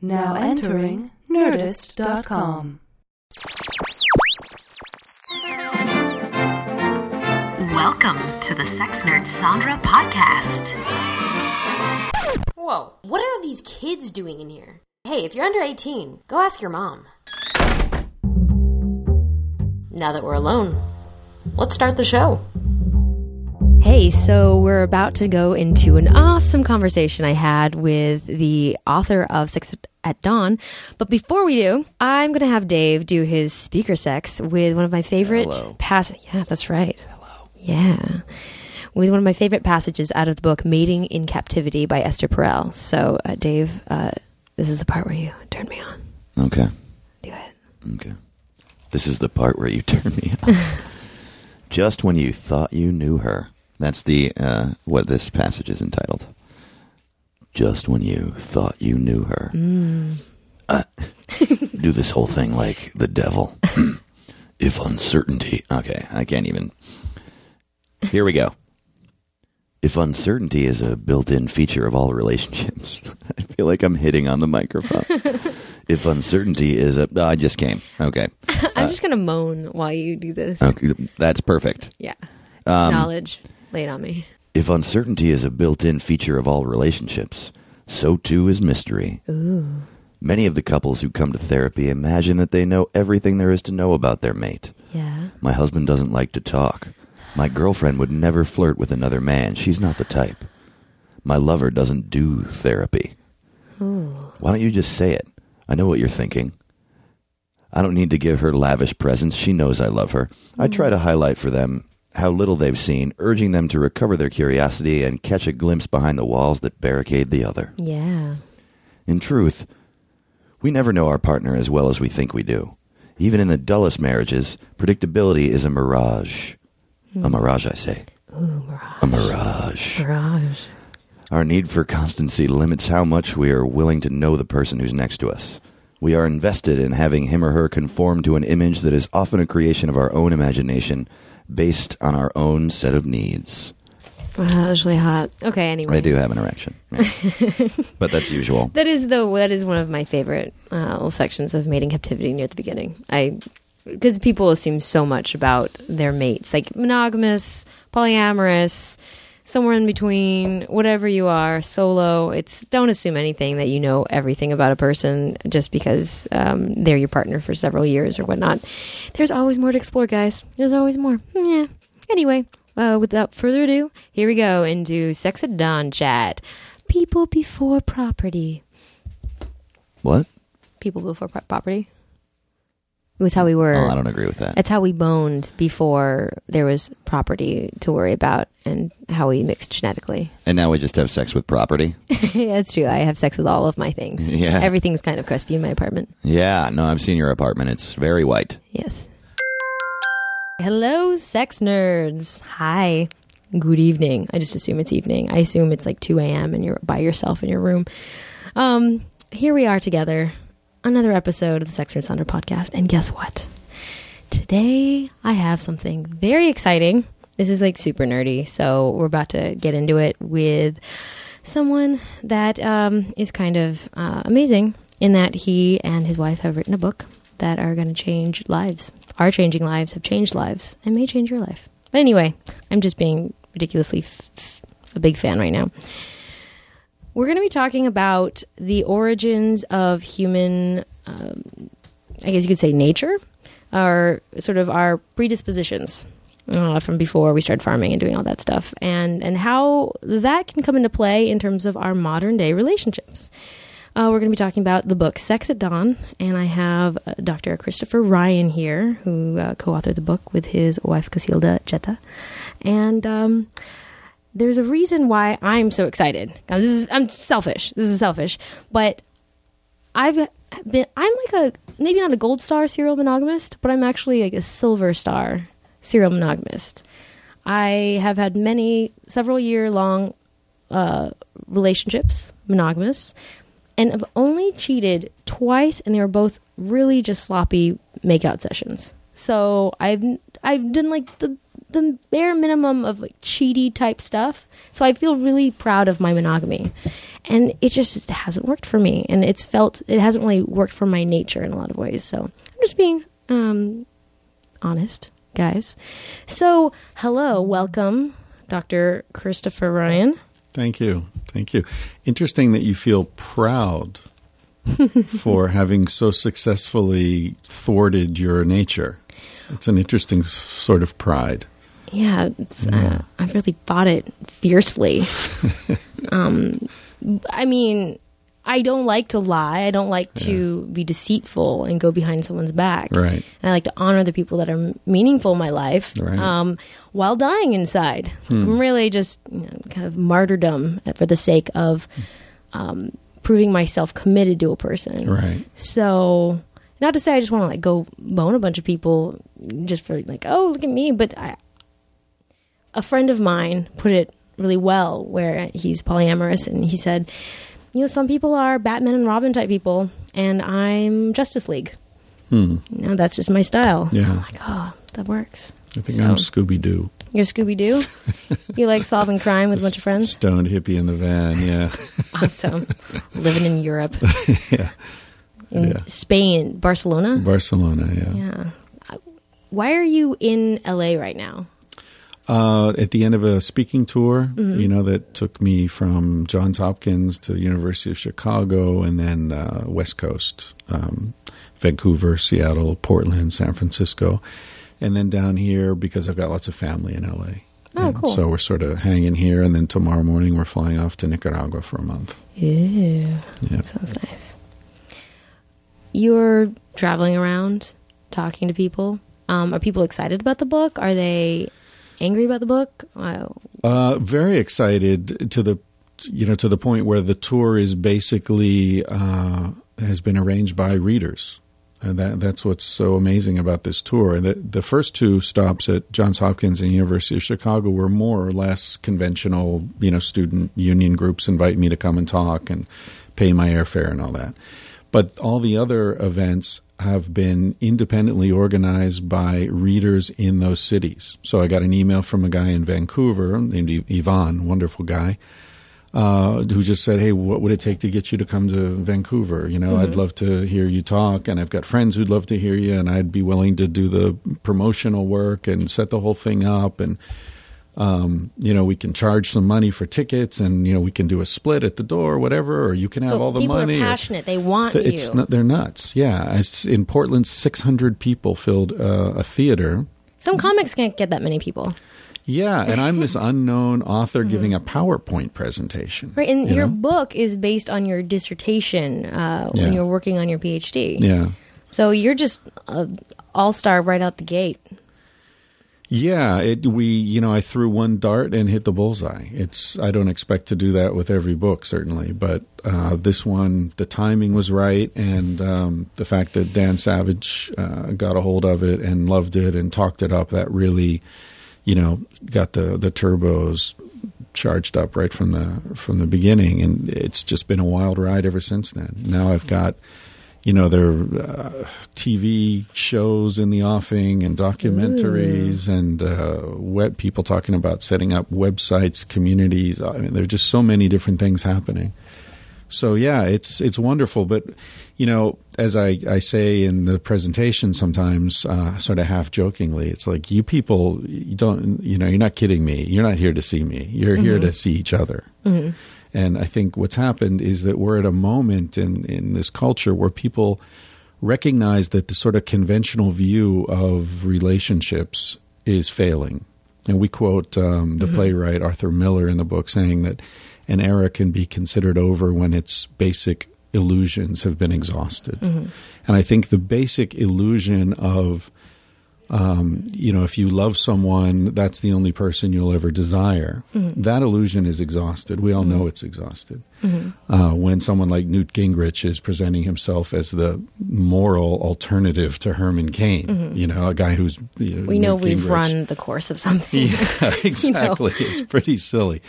Now entering Nerdist.com. Welcome to the Sex Nerd Sandra podcast. Whoa, what are these kids doing in here? Hey, if you're under 18, go ask your mom. Now that we're alone, let's start the show. Hey, so we're about to go into an awesome conversation I had with the author of Sex at Dawn. But before we do, I'm going to have Dave do his speaker sex with one of my favorite passages. Yeah, that's right. Hello. Yeah. With one of my favorite passages out of the book Mating in Captivity by Esther Perel. So, uh, Dave, uh, this is the part where you turn me on. Okay. Do it. Okay. This is the part where you turn me on. Just when you thought you knew her. That's the uh, what this passage is entitled. Just when you thought you knew her. Uh, do this whole thing like the devil. if uncertainty. Okay, I can't even. Here we go. If uncertainty is a built in feature of all relationships, I feel like I'm hitting on the microphone. if uncertainty is a. oh, I just came. Okay. I'm just going to moan while you do this. Okay, that's perfect. Yeah. Um, Knowledge. Lay it on me. If uncertainty is a built in feature of all relationships, so too is mystery. Ooh. Many of the couples who come to therapy imagine that they know everything there is to know about their mate. Yeah. My husband doesn't like to talk. My girlfriend would never flirt with another man. She's not the type. My lover doesn't do therapy. Ooh. Why don't you just say it? I know what you're thinking. I don't need to give her lavish presents. She knows I love her. I try to mm. highlight for them how little they've seen, urging them to recover their curiosity and catch a glimpse behind the walls that barricade the other. Yeah. In truth, we never know our partner as well as we think we do. Even in the dullest marriages, predictability is a mirage. A hmm. mirage, I say. Ooh, mirage. A mirage. Mirage. Our need for constancy limits how much we are willing to know the person who's next to us. We are invested in having him or her conform to an image that is often a creation of our own imagination, based on our own set of needs. Wow, that was really hot. Okay, anyway. I do have an erection, Yeah. but that's usual. That is the that is one of my favorite uh, little sections of mating captivity near the beginning. I because people assume so much about their mates, like monogamous, polyamorous, somewhere in between, whatever you are, solo. It's don't assume anything that you know everything about a person just because um, they're your partner for several years or whatnot. There's always more to explore, guys. There's always more. Yeah. Anyway, uh, without further ado, here we go into Sex at Dawn chat. People before property. What? People before pro- property. It was how we were. Oh, I don't agree with that. It's how we boned before there was property to worry about and how we mixed genetically. And now we just have sex with property. That's true. I have sex with all of my things. Yeah. Everything's kind of crusty in my apartment. Yeah, no, I've seen your apartment. It's very white. Yes. Hello, sex nerds. Hi. Good evening. I just assume it's evening. I assume it's like 2 a.m. and you're by yourself in your room. Um, here we are together. Another episode of the Sex Nerd Sandra podcast. And guess what? Today I have something very exciting. This is like super nerdy. So we're about to get into it with someone that um, is kind of uh, amazing in that he and his wife have written a book that are going to change lives, are changing lives, have changed lives, and may change your life. But anyway, I'm just being ridiculously f- f- a big fan right now. We're going to be talking about the origins of human, um, I guess you could say nature, or sort of our predispositions uh, from before we started farming and doing all that stuff, and and how that can come into play in terms of our modern day relationships. Uh, we're going to be talking about the book Sex at Dawn, and I have uh, Dr. Christopher Ryan here, who uh, co authored the book with his wife, Cacilda Jethá. And um, there's a reason why I'm so excited. Now, this is, I'm selfish. This is selfish. But I've been, I'm like a, maybe not a gold star serial monogamist, but I'm actually like a silver star serial monogamist. I have had many, several year long uh, relationships, monogamous, and I've only cheated twice, and they were both really just sloppy makeout sessions. So I've I've done like the the bare minimum of like cheaty type stuff. So I feel really proud of my monogamy, and it just, just hasn't worked for me, and it's felt it hasn't really worked for my nature in a lot of ways. So I'm just being um, honest, guys. So hello, welcome, Dr. Christopher Ryan. Thank you. Thank you. Interesting that you feel proud for having so successfully thwarted your nature. It's an interesting sort of pride. Yeah, it's, uh, I've really fought it fiercely. um, I mean, I don't like to lie. I don't like to be deceitful and go behind someone's back. Right. And I like to honor the people that are meaningful in my life Right. um, while dying inside. I'm really just you know, kind of martyrdom for the sake of um, proving myself committed to a person. Right. So, not to say I just want to like go bone a bunch of people just for like, oh, look at me. But I, a friend of mine put it really well, where he's polyamorous, and he said, you know, some people are Batman and Robin type people, and I'm Justice League. Hmm. You know, that's just my style. Yeah. I'm like, oh, that works. I think So- I'm Scooby Doo. You're Scooby Doo. you like solving crime with a bunch of friends. Stoned hippie in the van. Yeah. Awesome. Living in Europe, yeah. in Yeah. Spain, Barcelona. Barcelona. Yeah. Yeah. Why are you in LA right now? Uh, at the end of a speaking tour, you know, that took me from Johns Hopkins to University of Chicago and then uh, West Coast, um, Vancouver, Seattle, Portland, San Francisco, and then down here because I've got lots of family in LA. Oh, And cool. So we're sort of hanging here, and then tomorrow morning we're flying off to Nicaragua for a month. Yeah. Yeah. Sounds nice. You're traveling around, talking to people. Um, are people excited about the book? Are they angry about the book? Uh, Uh, very excited to the you know to the point where the tour is basically uh, has been arranged by readers, and that that's what's so amazing about this tour. And the, the first two stops at Johns Hopkins and University of Chicago were more or less conventional. You know, student union groups invite me to come and talk and pay my airfare and all that. But all the other events have been independently organized by readers in those cities. So I got an email from a guy in Vancouver named Ivan, wonderful guy, uh, who just said, "Hey, what would it take to get you to come to Vancouver? You know, I'd love to hear you talk, and I've got friends who'd love to hear you, and I'd be willing to do the promotional work and set the whole thing up and." Um, you know, we can charge some money for tickets, and you know, we can do a split at the door, whatever, or you can have so all the people money. are or- passionate. They want Th- it's you. not, they're nuts. Yeah, It's- in Portland, six hundred people filled uh, a theater. Some comics can't get that many people. Yeah, and I'm this unknown author giving a PowerPoint presentation. Mm-hmm. Right, and you your know? book is based on your dissertation uh, Yeah. when you're working on your PhD. Yeah, So you're just an all star right out the gate. Yeah. It we you know I threw one dart and hit the bullseye. It's I don't expect to do that with every book certainly, but uh, this one the timing was right, and um, the fact that Dan Savage uh, got a hold of it and loved it and talked it up that really you know got the the turbos charged up right from the from the beginning, and it's just been a wild ride ever since then. Now I've got, you know, there are uh, TV shows in the offing and documentaries and uh, web people talking about setting up websites, communities. I mean, there are just so many different things happening. So yeah, it's it's wonderful. But you know, as I, I say in the presentation, sometimes uh, sort of half jokingly, it's like you people, you don't, you know, you're not kidding me. You're not here to see me. You're here to see each other. And I think what's happened is that we're at a moment in in this culture where people recognize that the sort of conventional view of relationships is failing. And we quote um, the playwright Arthur Miller in the book saying that an era can be considered over when its basic illusions have been exhausted. And I think the basic illusion of, um, you know, if you love someone, that's the only person you'll ever desire. Mm-hmm. That illusion is exhausted. We all mm-hmm. know it's exhausted. Mm-hmm. Uh, when someone like Newt Gingrich is presenting himself as the moral alternative to Herman Cain, you know, a guy who's you know, We know Newt we've Gingrich. run the course of something. Yeah, exactly. It's pretty silly.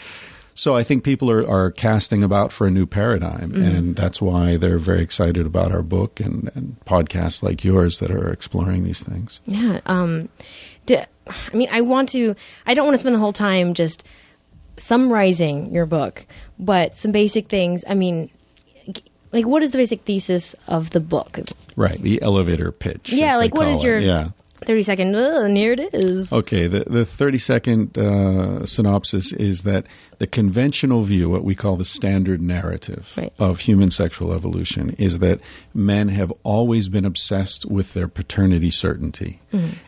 So I think people are, are casting about for a new paradigm, Mm-hmm. and that's why they're very excited about our book and, and podcasts like yours that are exploring these things. Yeah. Um, d- I mean, I want to. I don't want to spend the whole time just summarizing your book, but some basic things. I mean, like what is the basic thesis of the book? Right, the elevator pitch. Yeah, like, what is it. your- yeah? Thirty second. Uh, and here it is. Okay, the, the 30 second uh, synopsis is that the conventional view, what we call the standard narrative Right. of human sexual evolution, is that men have always been obsessed with their paternity certainty.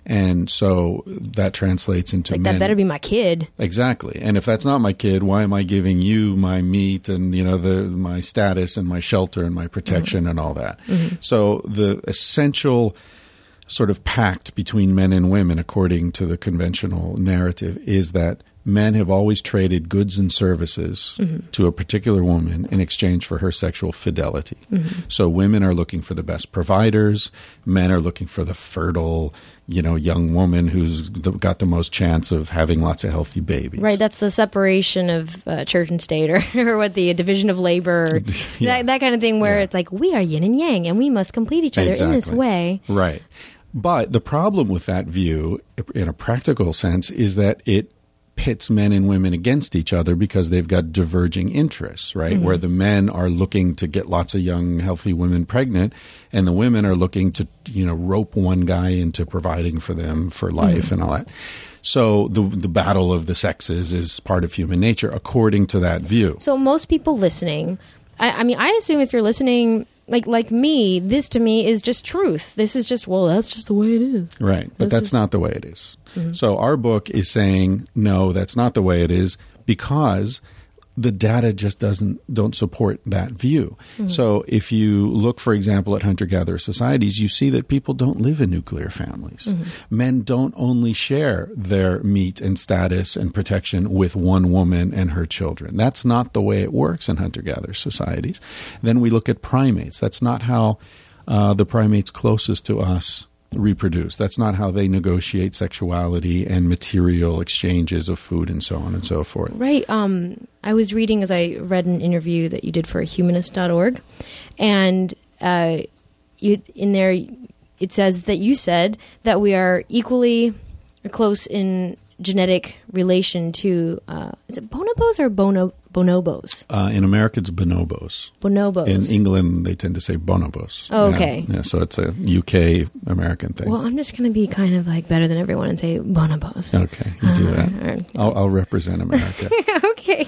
And so that translates into Like men. that better be my kid. Exactly. And if that's not my kid, why am I giving you my meat and you know the my status and my shelter and my protection and all that? So the essential sort of pact between men and women according to the conventional narrative is that men have always traded goods and services to a particular woman in exchange for her sexual fidelity. So women are looking for the best providers, men are looking for the fertile, you know, young woman who's the, got the most chance of having lots of healthy babies. Right, that's the separation of uh, church and state, or, or what the division of labor, Yeah. that, that kind of thing, where Yeah. it's like we are yin and yang, and we must complete each other in this way. Right. But the problem with that view, in a practical sense, is that it pits men and women against each other because they've got diverging interests, right? Mm-hmm. Where the men are looking to get lots of young, healthy women pregnant, and the women are looking to, you know, rope one guy into providing for them for life Mm-hmm. and all that. So the the battle of the sexes is part of human nature, according to that view. So most people listening, I, I mean, I assume if you're listening, like like me, this to me is just truth. This is just well, that's just the way it is. Right, but That's that's just- not the way it is. Mm-hmm. So our book is saying no, that's not the way it is because the data just doesn't don't support that view. So if you look for example at hunter gatherer societies, you see that people don't live in nuclear families. Men don't only share their meat and status and protection with one woman and her children. That's not the way it works in hunter gatherer societies. Then we look at primates. That's not how uh, the primates closest to us reproduce. That's not how they negotiate sexuality and material exchanges of food and so on and so forth. Right. Um, I was reading as I read an interview that you did for humanist.org, and uh, you in there it says that you said that we are equally close in genetic relation to uh, is it bonobos or bono bonobos? Uh, in America, it's bonobos. Bonobos. In England, they tend to say bonobos. Oh, okay. Yeah, so it's a UK American thing. well, I'm just going to be kind of like better than everyone and say bonobos. okay, you do that. Alright. I'll, I'll represent America. okay,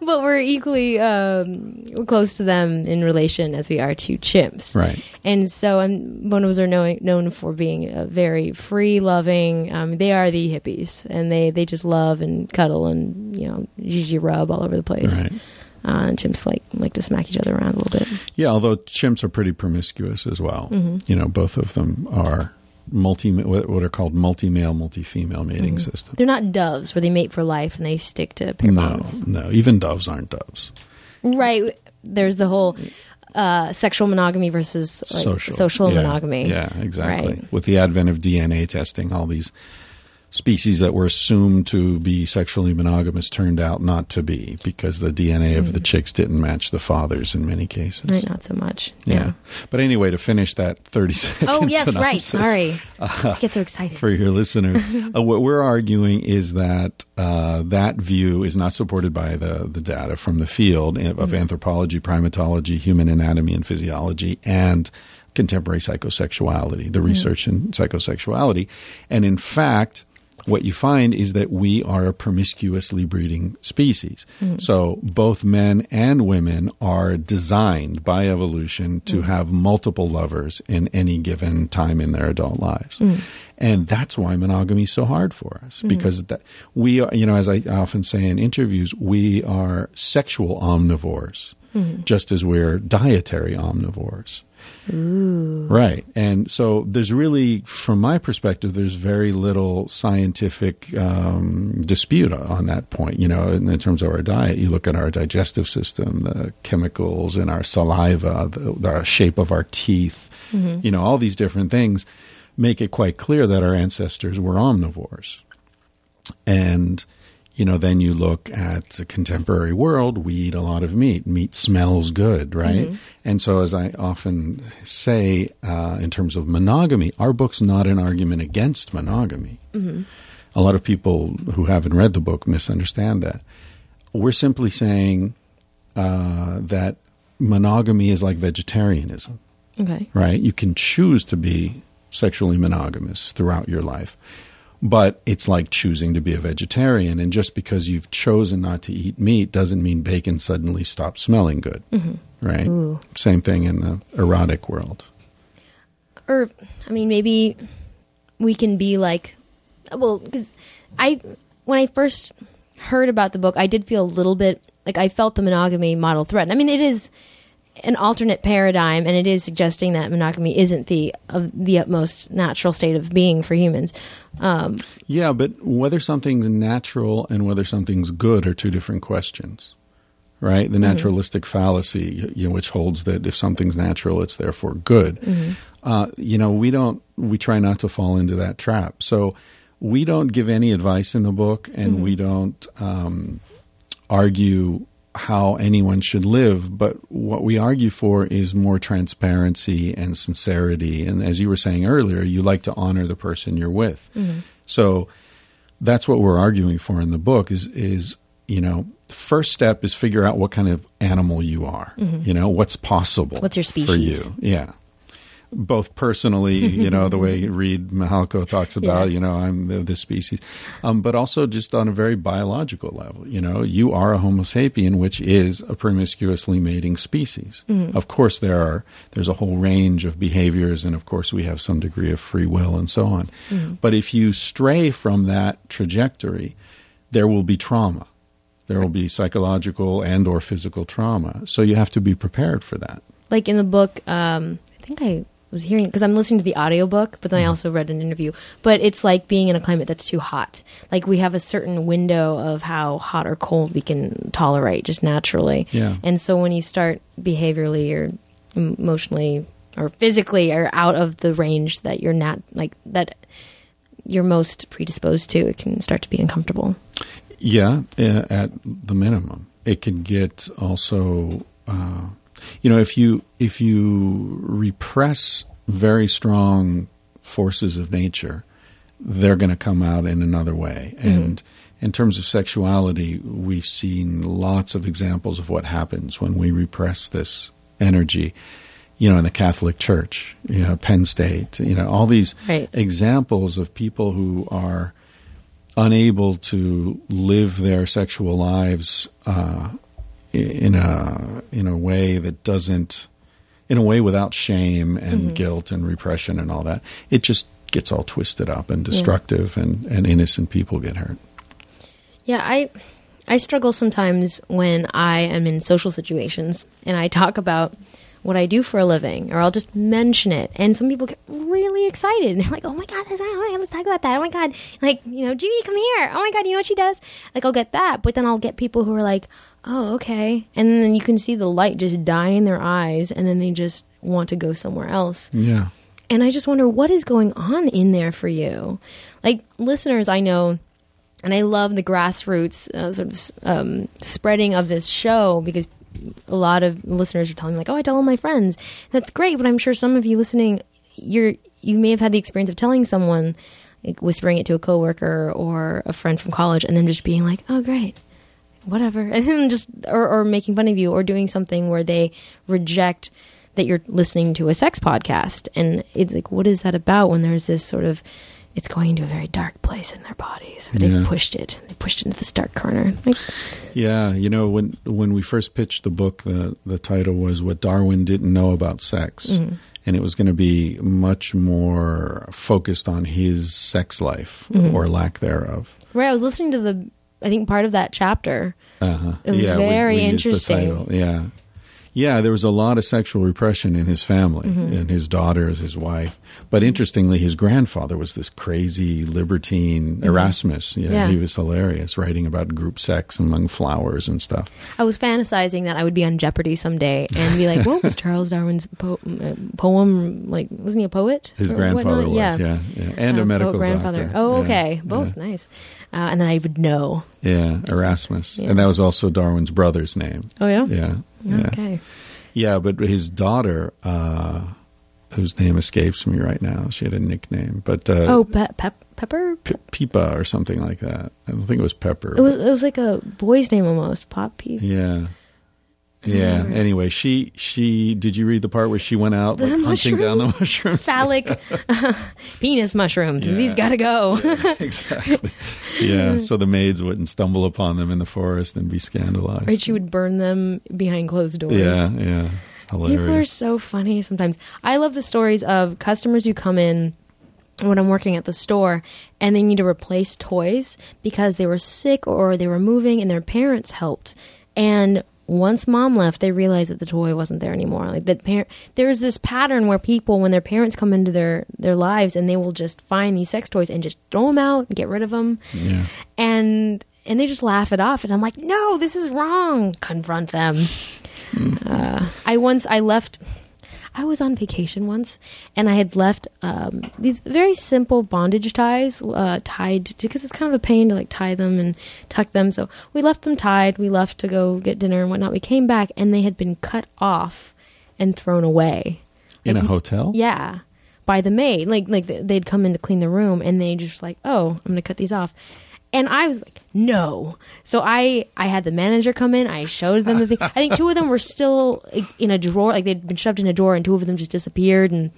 but we're equally um, close to them in relation as we are to chimps. right. And so, um, bonobos are known known for being uh, very free loving. Um, they are the hippies, and they, they just love and cuddle and you know GG rub all over the place. Right. Uh, and chimps like like to smack each other around a little bit. Yeah, although chimps are pretty promiscuous as well. Mm-hmm. You know, both of them are multi what what are called multi male, multi female mating Mm-hmm. systems. They're not doves where they mate for life and they stick to pair No, bonds. no, even doves aren't doves. Right. There's the whole uh, sexual monogamy versus like, social, Yeah, monogamy. Yeah, exactly. Right. With the advent of DNA testing, all these species that were assumed to be sexually monogamous turned out not to be because the DNA of the chicks didn't match the fathers in many cases. Mm. Right, not so much. Yeah. But anyway, to finish that 30 second Oh, yes, right. synopsis Sorry. I get so excited. For your listeners, uh, what we're arguing is that uh, that view is not supported by the, the data from the field of of anthropology, primatology, human anatomy and physiology, and contemporary psychosexuality, the research in psychosexuality. And in fact, what you find is that we are a promiscuously breeding species. Hmm. So both men and women are designed by evolution to hmm. have multiple lovers in any given time in their adult lives. Hmm. And that's why monogamy is so hard for us because that we are, you know, as I often say in interviews, we are sexual omnivores, just as we're dietary omnivores. Right. And so there's really, from my perspective, there's very little scientific um, dispute on that point. You know, in, in terms of our diet, you look at our digestive system, the chemicals in our saliva, the, the shape of our teeth, you know, all these different things make it quite clear that our ancestors were omnivores. And, you know, then you look at the contemporary world, we eat a lot of meat. Meat smells good, right? And so, as I often say uh, in terms of monogamy, our book's not an argument against monogamy. A lot of people who haven't read the book misunderstand that. We're simply saying uh, that monogamy is like vegetarianism Okay. right? You can choose to be sexually monogamous throughout your life, but it's like choosing to be a vegetarian. And just because you've chosen not to eat meat doesn't mean bacon suddenly stops smelling good, mm-hmm. right? Ooh. Same thing in the erotic world. or I mean, maybe we can be like, well, because I when I first heard about the book, I did feel a little bit like I felt the monogamy model threatened. I mean, it is an alternate paradigm, and it is suggesting that monogamy isn't the of the utmost natural state of being for humans. Um, Yeah, but whether something's natural and whether something's good are two different questions, right? The naturalistic fallacy, you know, which holds that if something's natural, it's therefore good. Uh, you know, we don't. We try not to fall into that trap. So we don't give any advice in the book, and we don't um, argue how anyone should live. But what we argue for is more transparency and sincerity. And as you were saying earlier, you like to honor the person you're with. Mm-hmm. So that's what we're arguing for in the book is is you know first step is figure out what kind of animal you are mm-hmm. you know what's possible What's your species for you yeah both personally you know the way Reid Mihalko talks about Yeah. you know I'm the, the species um, but also just on a very biological level you know you are a homo sapien which is a promiscuously mating species. Of course there are there's a whole range of behaviors and of course we have some degree of free will and so on. But if you stray from that trajectory there will be trauma. There will be psychological and or physical trauma. So you have to be prepared for that. Like in the book um i think i was hearing because i'm listening to the audiobook but then Mm-hmm. i also read an interview but it's like being in a climate that's too hot like we have a certain window of how hot or cold we can tolerate just naturally Yeah. and so when you start behaviorally or emotionally or physically are out of the range that you're not like that you're most predisposed to it can start to be uncomfortable Yeah, at the minimum, it can get also. Uh, you know, if you if you repress very strong forces of nature, they're going to come out in another way. And in terms of sexuality, we've seen lots of examples of what happens when we repress this energy. You know, in the Catholic Church, you know, Penn State, you know, all these Right. examples of people who are unable to live their sexual lives uh, in a in a way that doesn't in a way without shame and mm-hmm. guilt and repression and all that it just gets all twisted up and destructive and, and innocent people get hurt Yeah, I I struggle sometimes when I am in social situations and I talk about what I do for a living, or I'll just mention it, and some people get really excited and they're like, "Oh my god, that's, oh my god, let's talk about that! Oh my god, like you know, Judy, come here! Oh my god, you know what she does?" Like I'll get that, but then I'll get people who are like, "Oh, okay," and then you can see the light just die in their eyes, and then they just want to go somewhere else. yeah And I just wonder what is going on in there for you. Like listeners, I know, and I love the grassroots uh, sort of um, spreading of this show because a lot of listeners are telling me like, "Oh, I tell all my friends." That's great, but I'm sure some of you listening, you're you may have had the experience of telling someone, like whispering it to a coworker or a friend from college, and then just being like, "Oh, great." Whatever. And then just or, or making fun of you or doing something where they reject that you're listening to a sex podcast. And it's like what is that about when there's this sort of it's going into a very dark place in their bodies? Or they've Yeah. pushed it. They pushed it into this dark corner. Like yeah you know when when we first pitched the book the the title was what darwin didn't know about sex. Mm-hmm. And it was going to be much more focused on his sex life mm-hmm. or lack thereof. Right i was listening to the i think part of that chapter Uh-huh. It was yeah, very used the interesting. Yeah, yeah. There was a lot of sexual repression in his family Mm-hmm. and his daughters, his wife. But interestingly, his grandfather was this crazy libertine Erasmus. Yeah, Mm-hmm. Yeah. he was hilarious, writing about group sex among flowers and stuff. i was fantasizing that i would be on jeopardy someday and be like what was charles darwin's po- poem like wasn't he a poet His grandfather was, yeah, yeah, and a Uh, medical grandfather doctor. oh Yeah, okay both nice uh, and then i would know Yeah, Erasmus, Yeah. and that was also Darwin's brother's name. oh yeah Yeah, yeah. okay Yeah, but his daughter, uh, whose name escapes me right now. She had a nickname, but uh, oh, pe- pep- Pepper. P- Peepa or something like that. I don't think it was Pepper. It was it was like a boy's name almost. Pop Peep. Yeah. Yeah. Remember. Anyway, she she did you read the part where she went out The like, hunting down the mushrooms? Phallic uh, penis mushrooms. Yeah. These gotta go. exactly. Yeah. So the maids wouldn't stumble upon them in the forest and be scandalized. right? She would burn them behind closed doors. Yeah. Yeah. Hilarious. People are so funny sometimes. I love the stories of customers who come in when I'm working at the store and they need to replace toys because they were sick or they were moving and their parents helped. And once mom left, they realized that the toy wasn't there anymore. Like that parent there's this pattern where people when their parents come into their their lives and they will just find these sex toys and just throw them out and get rid of them yeah. and and they just laugh it off. And i'm like no this is wrong. Confront them. Uh, i once i left i was on vacation once and i had left um, these very simple bondage ties uh, tied because it's kind of a pain to like tie them and tuck them so we left them tied we left to go get dinner and whatnot we came back and they had been cut off and thrown away In a hotel? yeah, by the maid. Like like they'd come in to clean the room, and they just like, oh, I'm gonna cut these off. And I was like, no. So I I had the manager come in. I showed them the thing. I think two of them were still in a drawer, like they'd been shoved in a drawer, and two of them just disappeared. And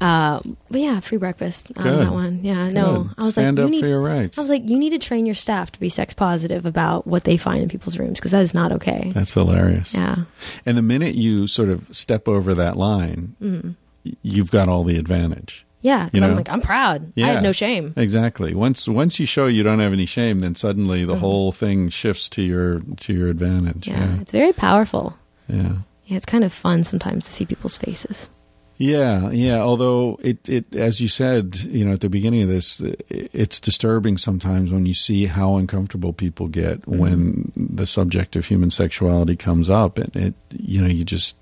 uh, but yeah, free breakfast on Good. that one. Yeah, no, I was Stand like, you need. for your rights. I was like, you need to train your staff to be sex positive about what they find in people's rooms because that is not okay. That's hilarious. Yeah. And the minute you sort of step over that line, y- you've got all the advantage. Yeah, because I'm like, I'm proud. I Yeah. have no shame. Exactly. Once once you show you don't have any shame, then suddenly the whole thing shifts to your to your advantage. Mm-hmm. Yeah, Yeah. it's very powerful. Yeah. Yeah, it's kind of fun sometimes to see people's faces. Yeah, yeah. Although it, it, as you said, you know, at the beginning of this, it's disturbing sometimes when you see how uncomfortable people get Mm-hmm. when the subject of human sexuality comes up, and it, you know, you just,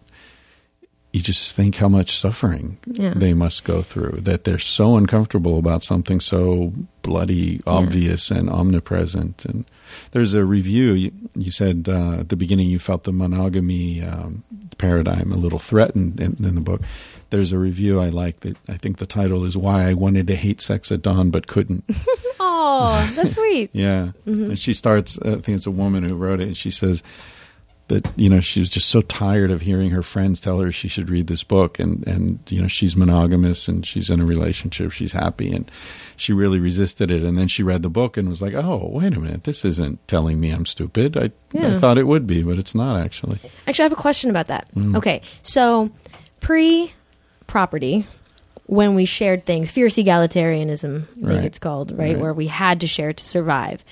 you just think how much suffering Yeah. they must go through that they're so uncomfortable about something so bloody obvious and omnipresent. And there's a review. You, you said uh, at the beginning you felt the monogamy um, paradigm a little threatened in, in the book. There's a review I like that I think the title is "Why I Wanted to Hate Sex at Dawn but Couldn't." Oh, that's sweet. Yeah. And she starts, I think it's a woman who wrote it, and she says that, you know, she was just so tired of hearing her friends tell her she should read this book. And, and, you know, she's monogamous and she's in a relationship, she's happy. And she really resisted it. And then she read the book and was like, oh, wait a minute, this isn't telling me I'm stupid. I, I thought it would be, but it's not actually. Actually, I have a question about that. Mm. Okay, so pre property, when we shared things, fierce egalitarianism, I think Right. it's called, right? Right. Where we had to share to survive.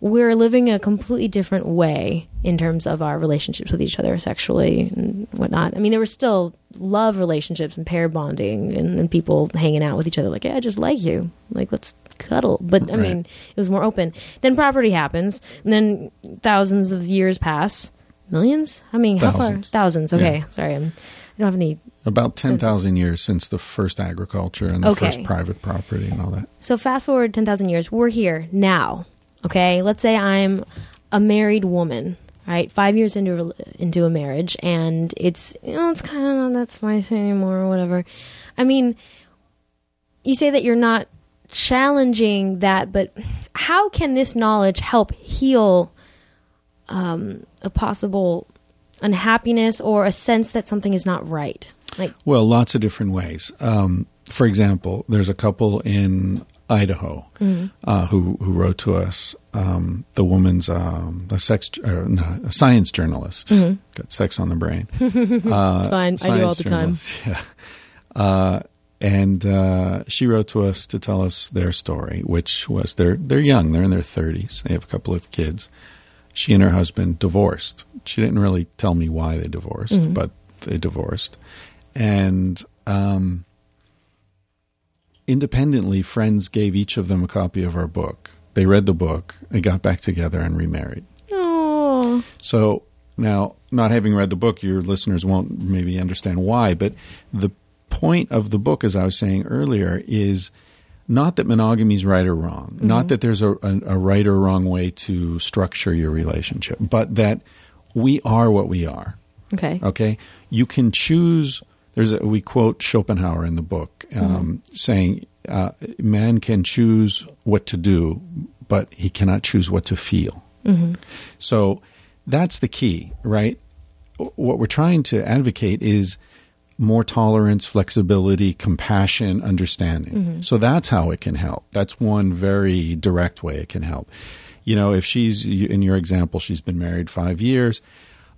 We're living in a completely different way in terms of our relationships with each other sexually and whatnot. I mean, there were still love relationships and pair bonding and, and people hanging out with each other, like, hey, I just like you. Like, let's cuddle. But I Right. mean, it was more open. Then property happens, and then thousands of years pass. Millions? I mean, how far? Thousands. Thousands. Okay, Yeah. sorry. I'm, I don't have any. About Since- 10,000 years since the first agriculture and the Okay. first private property and all that. So fast forward 10,000 years. We're here now. Okay, let's say I'm a married woman. Right, five years into into a marriage, and it's you know it's kind of not that spicy anymore or whatever. I mean, you say that you're not challenging that, but how can this knowledge help heal um, a possible unhappiness or a sense that something is not right? Like, Well, lots of different ways. Um, for example, there's a couple in Idaho uh, who who wrote to us. Um, the woman's um, a sex uh, no, a science journalist. Got sex on the brain. Uh, it's fine. I do all the time. Yeah. Uh, and uh, she wrote to us to tell us their story, which was they're they're young, they're in their thirties, they have a couple of kids. She and her husband divorced. She didn't really tell me why they divorced, but they divorced, and um, independently, friends gave each of them a copy of our book. They read the book, they got back together, and remarried. oh, So now, not having read the book, your listeners won't maybe understand why, but the point of the book, as I was saying earlier, is not that monogamy is right or wrong, mm-hmm. not that there's a, a, a right or wrong way to structure your relationship, but that we are what we are. okay. Okay? You can choose. There's a, we quote Schopenhauer in the book um, saying, uh, "Man can choose what to do, but he cannot choose what to feel." So that's the key, right? What we're trying to advocate is more tolerance, flexibility, compassion, understanding. So that's how it can help. That's one very direct way it can help. You know, if she's, in your example, she's been married five years.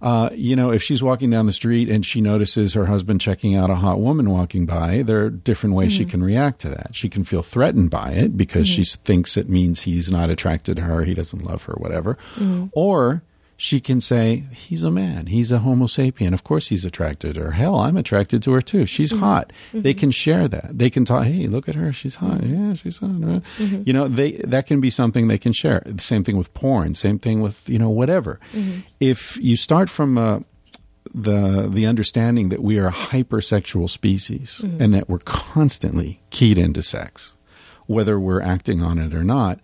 Uh, you know, if she's walking down the street and she notices her husband checking out a hot woman walking by, there are different ways she mm. can react to that. She can feel threatened by it because mm-hmm. she thinks it means he's not attracted to her, he doesn't love her, whatever. Mm. Or she can say, he's a man, he's a Homo sapien. Of course he's attracted to her. Hell, I'm attracted to her too. She's mm-hmm. hot. They mm-hmm. can share that. They can talk, hey, look at her, she's hot. Yeah, she's hot. right? Mm-hmm. You know, they that can be something they can share. The same thing with porn, same thing with, you know, whatever. If you start from a the the understanding that we are a hypersexual species and that we're constantly keyed into sex, whether we're acting on it or not.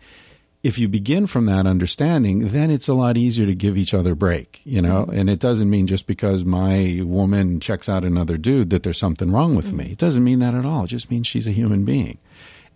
If you begin from that understanding, then it's a lot easier to give each other break, you know. Mm-hmm. And it doesn't mean just because my woman checks out another dude that there's something wrong with mm-hmm. me. It doesn't mean that at all. It just means she's a human being,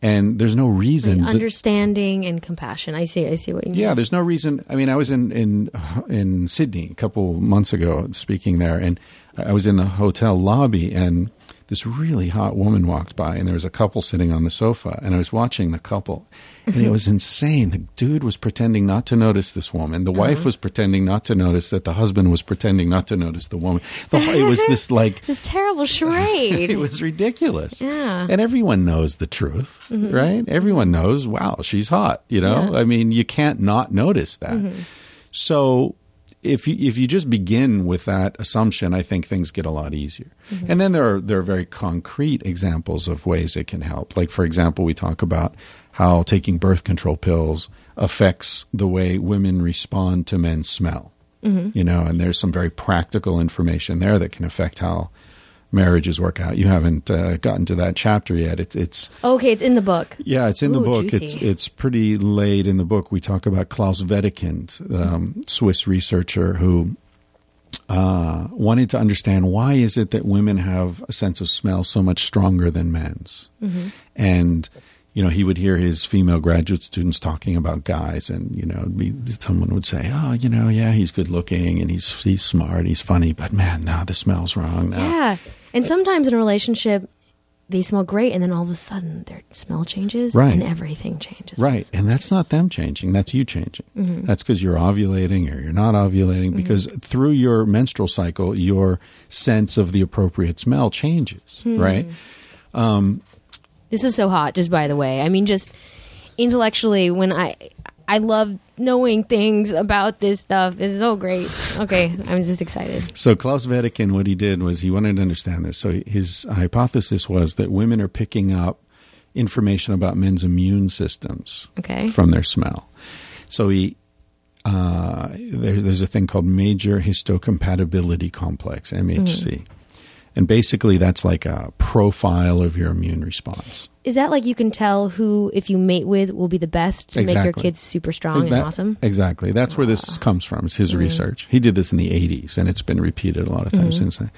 and there's no reason. to- Understanding and compassion. I see. I see what you mean. yeah, there's no reason. I mean, I was in in in Sydney a couple months ago speaking there, and I was in the hotel lobby, and this really hot woman walked by, and there was a couple sitting on the sofa, and I was watching the couple, and it was insane. The dude was pretending not to notice this woman. The wife uh-huh. was pretending not to notice that the husband was pretending not to notice the woman. The, it was this like This terrible charade. it was ridiculous. Yeah. And everyone knows the truth, mm-hmm. right? Everyone knows, wow, she's hot, you know? Yeah. I mean, you can't not notice that. Mm-hmm. So if you if you just begin with that assumption, I think things get a lot easier. And then there are there are very concrete examples of ways it can help. Like for example, we talk about how taking birth control pills affects the way women respond to men's smell. Mm-hmm. You know, and there's some very practical information there that can affect how marriages work out. You haven't uh, gotten to that chapter yet. It, it's okay, it's in the book. yeah, it's in the book. juicy. It's it's pretty late in the book. We talk about Claus Wedekind, um, Swiss researcher who uh, wanted to understand why is it that women have a sense of smell so much stronger than men's, and you know he would hear his female graduate students talking about guys, and you know be, someone would say, oh, you know, yeah, he's good looking and he's he's smart, he's funny, but man, now the smell's wrong. No. Yeah. And sometimes in a relationship, they smell great, and then all of a sudden their smell changes, Right. and everything changes. Right. And that's not them changing. That's you changing. Mm-hmm. That's because you're ovulating or you're not ovulating because through your menstrual cycle, your sense of the appropriate smell changes. Hmm. Right. This is so hot, just by the way. I mean, just intellectually, when I I love knowing things about this stuff. It's so great. Okay, I'm just excited. So Claus Wedekind, what he did was he wanted to understand this. So his hypothesis was that women are picking up information about men's immune systems Okay. from their smell. So he uh, there, there's a thing called major histocompatibility complex (MHC), and basically that's like a profile of your immune response. Is that like you can tell who, if you mate with, will be the best to make your kids super strong and awesome? Exactly. That's where this comes from. It's his mm-hmm. research. He did this in the 80s, and it's been repeated a lot of times mm-hmm. since then.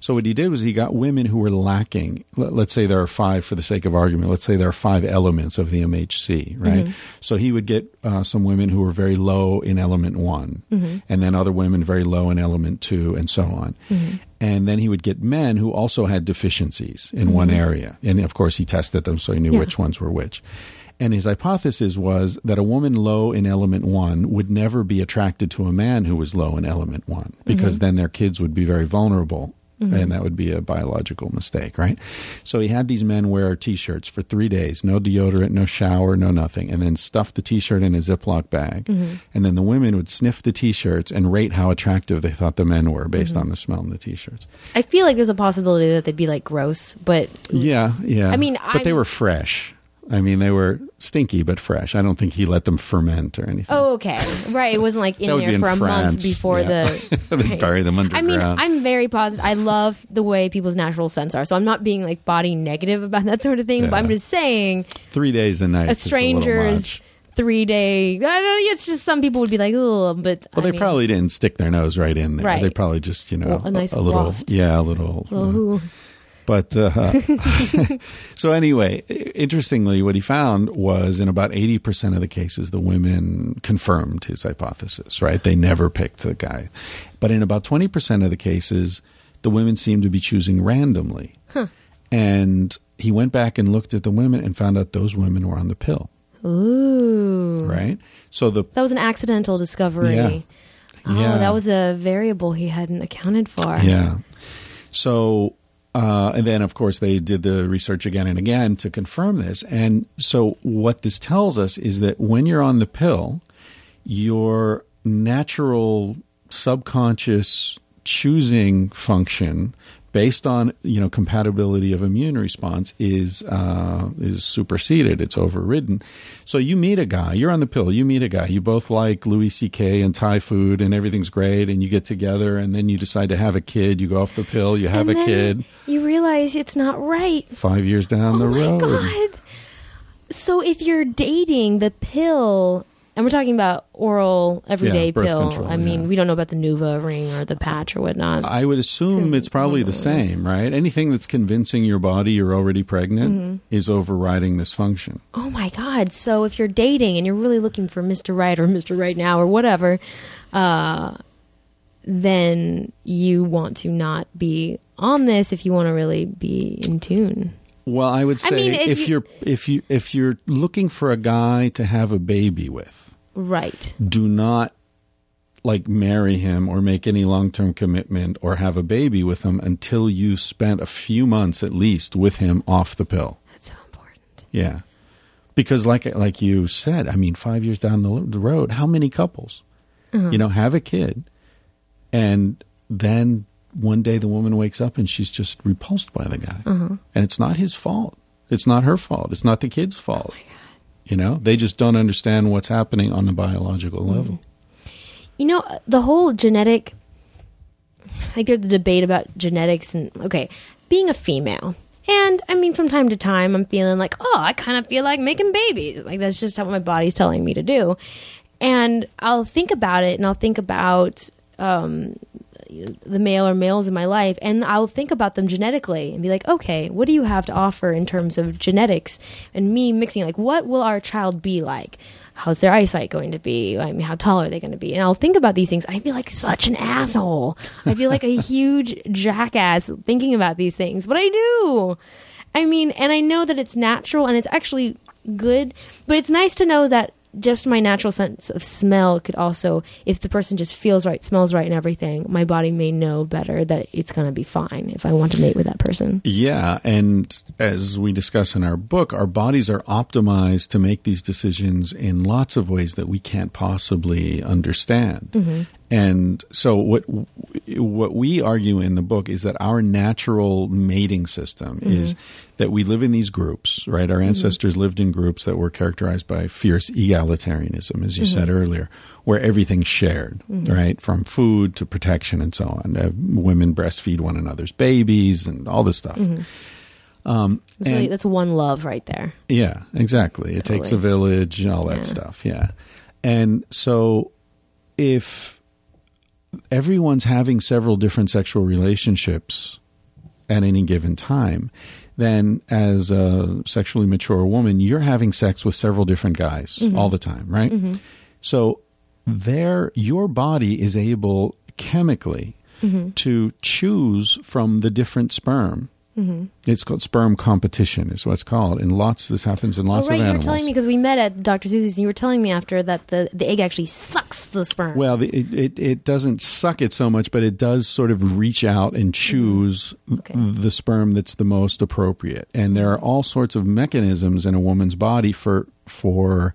So what he did was he got women who were lacking. Let, let's say there are five, for the sake of argument. Let's say there are five elements of the MHC, right? Mm-hmm. So he would get uh, some women who were very low in element one, and then other women very low in element two, and so on. And then he would get men who also had deficiencies in one mm-hmm. area, and of course he tested them so he knew Yeah. which ones were which. And his hypothesis was that a woman low in element one would never be attracted to a man who was low in element one because mm-hmm. then their kids would be very vulnerable. Mm-hmm. And that would be a biological mistake, right? So he had these men wear t shirts for three days no deodorant, no shower, no nothing, and then stuff the t shirt in a Ziploc bag. Mm-hmm. And then the women would sniff the t shirts and rate how attractive they thought the men were based mm-hmm. on the smell in the t shirts. I feel like there's a possibility that they'd be like gross, but Yeah, yeah. I mean, but they I'm- were fresh. I mean, they were stinky but fresh. I don't think he let them ferment or anything. oh, okay, right. It wasn't like in there be in for a month before yeah. the. They right. bury them underground. I mean. I'm very positive. I love the way people's natural scents are, so I'm not being like body negative about that sort of thing. But I'm just saying, Three days a night. a is a stranger's three day. I don't know. It's just some people would be like, oh, but Well, I they mean, probably didn't stick their nose right in there. Right. They probably just, you know, Well, a nice a little, yeah, a little. Who- But uh, so anyway, interestingly, what he found was in about eighty percent of the cases, the women confirmed his hypothesis. Right? They never picked the guy, but in about twenty percent of the cases, the women seemed to be choosing randomly. And he went back and looked at the women and found out those women were on the pill. Ooh. Right? So the That was an accidental discovery. Yeah. Oh, Yeah. that was a variable he hadn't accounted for. Yeah. So, uh, and then of course they did the research again and again to confirm this. And so, what this tells us is that when you're on the pill, your natural subconscious choosing function based on you know compatibility of immune response is uh, is superseded. It's overridden. So you meet a guy, you're on the pill. You meet a guy, you both like Louis C.K. and Thai food, and everything's great, and you get together, and then you decide to have a kid. You go off the pill, you have And a kid. You realize it's not right. Five years down the oh road, my god! So if you're dating the pill, and we're talking about oral everyday Yeah, pill. control, I mean, yeah. we don't know about the Nuva ring or the patch or whatnot. I would assume So- it's probably the same, right? Anything that's convincing your body you're already pregnant Mm-hmm. is overriding this function. oh my god! So if you're dating and you're really looking for Mr. Right or Mr. Right now or whatever, uh, then you want to not be on this if you want to really be in tune. Well, I would say I mean, if if you- you're if you if you're looking for a guy to have a baby with, Right. do not like marry him or make any long-term commitment or have a baby with him until you spent a few months at least with him off the pill. That's so important. Yeah. Because like like you said, I mean 5 years down the, the road, how many couples mm-hmm. you know have a kid and then one day the woman wakes up and she's just repulsed by the guy. And it's not his fault. It's not her fault. It's not the kid's fault. You know, they just don't understand what's happening on the biological level. You know, the whole genetic, like there's the debate about genetics and, okay, being a female. And I mean, from time to time, I'm feeling like, oh, I kind of feel like making babies. Like, that's just what my body's telling me to do. And I'll think about it and I'll think about um, the male or males in my life and I'll think about them genetically and be like, okay, what do you have to offer in terms of genetics? And me mixing, like, what will our child be like? How's their eyesight going to be? I mean, how tall are they going to be? And I'll think about these things. I feel like such an asshole. I feel like a huge jackass thinking about these things, but I do. I mean, and I know that it's natural and it's actually good, but it's nice to know that just my natural sense of smell could also, if the person just feels right, smells right, and everything, my body may know better that it's going to be fine if I want to mate with that person. Yeah, and as we discuss in our book, our bodies are optimized to make these decisions in lots of ways that we can't possibly understand. Mm-hmm. And so what what we argue in the book is that our natural mating system mm-hmm. is that we live in these groups, right? Our mm-hmm. ancestors lived in groups that were characterized by fierce egalitarianism, as you mm-hmm. said earlier, where everything's shared, right? From food to protection and so on. Uh, women breastfeed one another's babies and all this stuff. Um, That's, really, that's one love right there. yeah, exactly. It takes a Totally. village, all that Yeah. stuff. Yeah. And so if everyone's having several different sexual relationships at any given time, then as a sexually mature woman, you're having sex with several different guys mm-hmm. all the time, right? Mm-hmm. So there your body is able chemically mm-hmm. to choose from the different sperm. Mm-hmm. It's called sperm competition, is what it's called. And lots this happens in oh, lots oh, right. of You were telling me because we met at Dr. Susie's and you were telling me after that the, the egg actually sucks the sperm. Well, the, it, it it doesn't suck it so much, but it does sort of reach out and mm-hmm. choose Okay. the sperm that's the most appropriate. And there are all sorts of mechanisms in a woman's body for for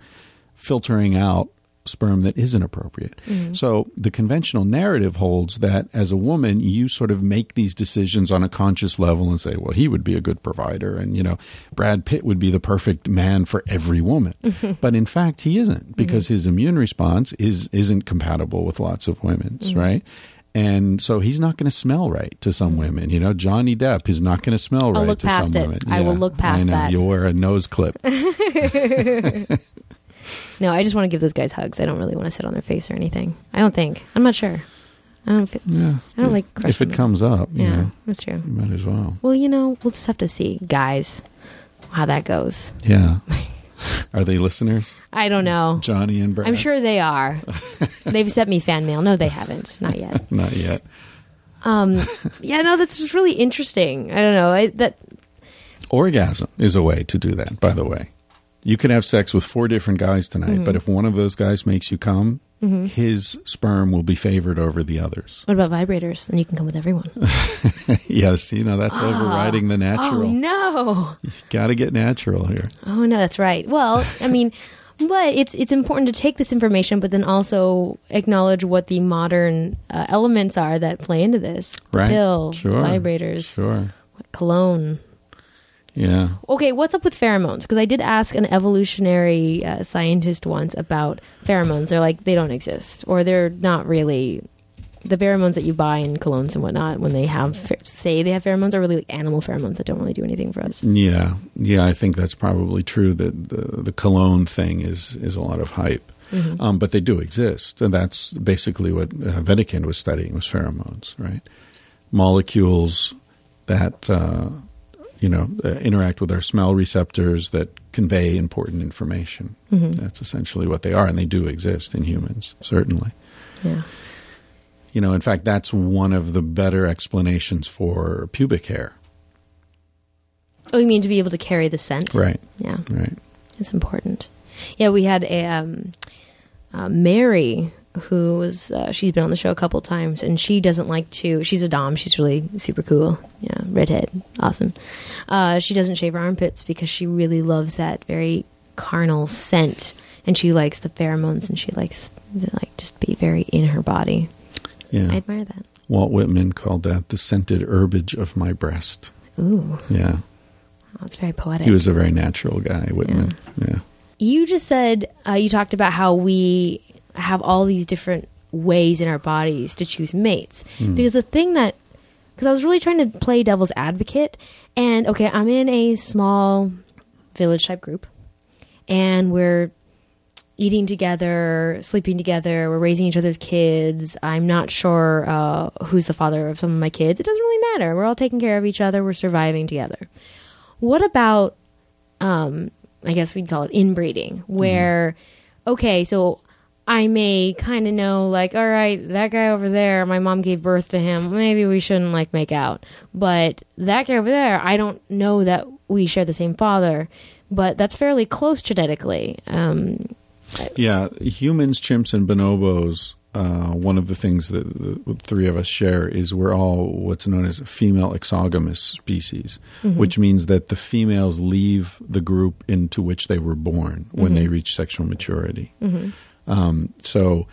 filtering out sperm that isn't appropriate. Mm-hmm. So the conventional narrative holds that as a woman, you sort of make these decisions on a conscious level and say, well, he would be a good provider and, you know, Brad Pitt would be the perfect man for every woman. but in fact, he isn't because mm-hmm. his immune response is isn't compatible with lots of women's, mm-hmm. right? And so he's not going to smell right to some women. You know, Johnny Depp is not going to smell right look to some it. women. I will look past I know. that. You'll wear a nose clip. no, I just want to give those guys hugs. I don't really want to sit on their face or anything. I don't think. I'm not sure. I don't. Feel, Yeah. I don't like if it them. comes up. You yeah, know, that's true. you might as well. Well, you know, we'll just have to see, guys, how that goes. Yeah. Are they listeners, I don't know. Johnny and Brad? I'm sure they are. They've sent me fan mail. No, they haven't. Not yet. Not yet. Um, yeah, no, that's just really interesting. I don't know. I, that Orgasm is a way to do that. By the way, you can have sex with four different guys tonight, Mm-hmm. but if one of those guys makes you come, his sperm will be favored over the others. what about vibrators? Then you can come with everyone. yes, you know that's overriding the Oh natural. no! Got to get natural here. Oh no, that's right. Well, I mean, but it's it's important to take this information, but then also acknowledge what the modern uh, elements are that play into this. Right. Pill, Sure. vibrators, Sure. cologne. Yeah. Okay, what's up with pheromones? Because I did ask an evolutionary uh, scientist once about pheromones. They're like they don't exist, or they're not really. The pheromones that you buy in colognes and whatnot, when they have say they have pheromones, are really like animal pheromones that don't really do anything for us. Yeah, yeah, I think that's probably true. That the the cologne thing is is a lot of hype, um, but they do exist, and that's basically what uh, Wedekind was studying was pheromones, right? Molecules that uh, you know uh, interact with our smell receptors that convey important information. That's essentially what they are, and they do exist in humans, certainly. Yeah. You know, in fact, that's one of the better explanations for pubic hair. Oh, you mean to be able to carry the scent? Right, Yeah. right. It's important. Yeah, we had a um, uh, Mary who was uh, she's been on the show a couple times, and she doesn't like to. She's a dom. She's really super cool. Yeah, redhead, awesome. Uh, she doesn't shave her armpits because she really loves that very carnal scent, and she likes the pheromones, and she likes to like just be very in her body. Yeah. I admire that. Walt Whitman called that the scented herbage of my breast. Ooh, Yeah. it's very poetic. He was a very natural guy, Whitman. Yeah. you just said uh, you talked about how we have all these different ways in our bodies to choose mates. Because the thing that because i was really trying to play devil's advocate and okay i'm in a small village type group and we're eating together sleeping together we're raising each other's kids. I'm not sure uh, who's the father of some of my kids. It doesn't really matter. We're all taking care of each other. We're surviving together. What about um, I guess we'd call it inbreeding, where, okay, so I may kind of know, like, all right, that guy over there, my mom gave birth to him. Maybe we shouldn't, like, make out. But that guy over there, I don't know that we share the same father, but that's fairly close genetically. Um, Yeah. Humans, chimps, and bonobos, uh, one of the things that the three of us share is we're all what's known as female exogamous species, which means that the females leave the group into which they were born when they reach sexual maturity. Um, so,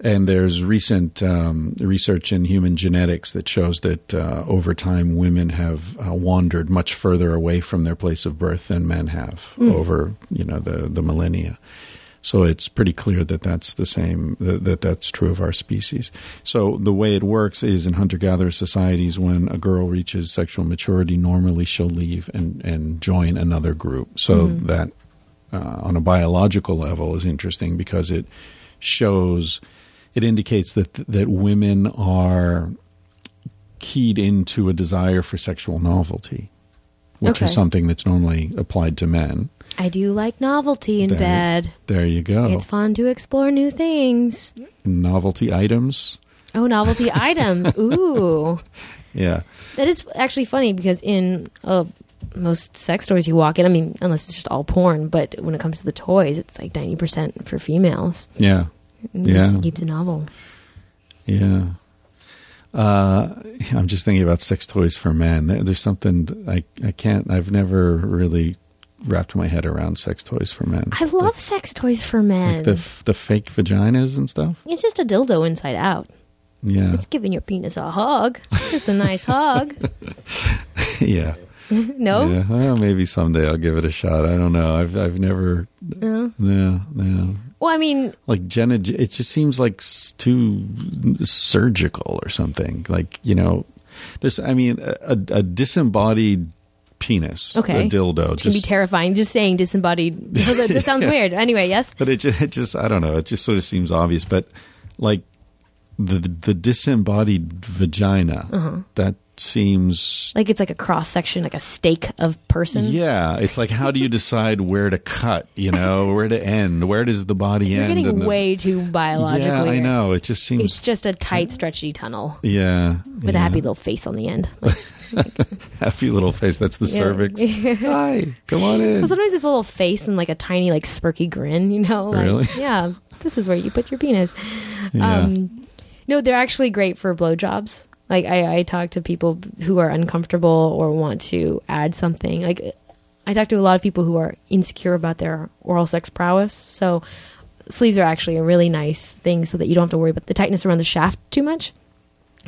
and there's recent um, research in human genetics that shows that uh, over time women have uh, wandered much further away from their place of birth than men have over you know the the millennia. So it's pretty clear that that's the same that, that that's true of our species. So the way it works is in hunter gatherer societies when a girl reaches sexual maturity normally she'll leave and and join another group. So that uh, on a biological level is interesting because it shows it indicates that that women are keyed into a desire for sexual novelty, which Okay. is something that's normally applied to men. I do like novelty in There- bed. There you go. It's fun to explore new things. Novelty items. Oh, novelty items. Ooh. Yeah. That is actually funny because in uh, most sex stores you walk in, I mean, unless it's just all porn, but when it comes to the toys, it's like 90% for females. Yeah. It Yeah. keeps it novel. Yeah. Uh, I'm just thinking about sex toys for men. There, there's something I I can't. I've never really wrapped my head around sex toys for men. I love sex toys for men. like the the fake vaginas and stuff. it's just a dildo inside out. Yeah. It's giving your penis a hug. Just a nice hug. yeah. No? Yeah. Well, maybe someday I'll give it a shot. I don't know. I've I've never. No. No. No. Well, I mean, Like Jenna, it just seems like too surgical or something. Like you know, there's. I mean, a, a disembodied penis, okay. a dildo, It can be terrifying. Just saying disembodied. that, that sounds weird. Anyway, yes? but it just, it just, I don't know. It just sort of seems obvious. But like, the the disembodied vagina Uh-huh. that seems Like it's like a cross section, like a steak of person. yeah it's like how do you decide where to cut you know where to end where does the body You're end getting and the- way too biological. yeah i know it just seems It's just a tight, stretchy tunnel yeah with yeah. a happy little face on the end. happy little face that's the Yeah. cervix hi come on in Well, sometimes it's a little face and like a tiny, like spurky grin. You know, like, Really? Yeah, this is where you put your penis. yeah. Um, no, they're actually great for blowjobs. Like I, I talk to people who are uncomfortable or want to add something. Like I talk to a lot of people who are insecure about their oral sex prowess. So sleeves are actually a really nice thing, so that you don't have to worry about the tightness around the shaft too much.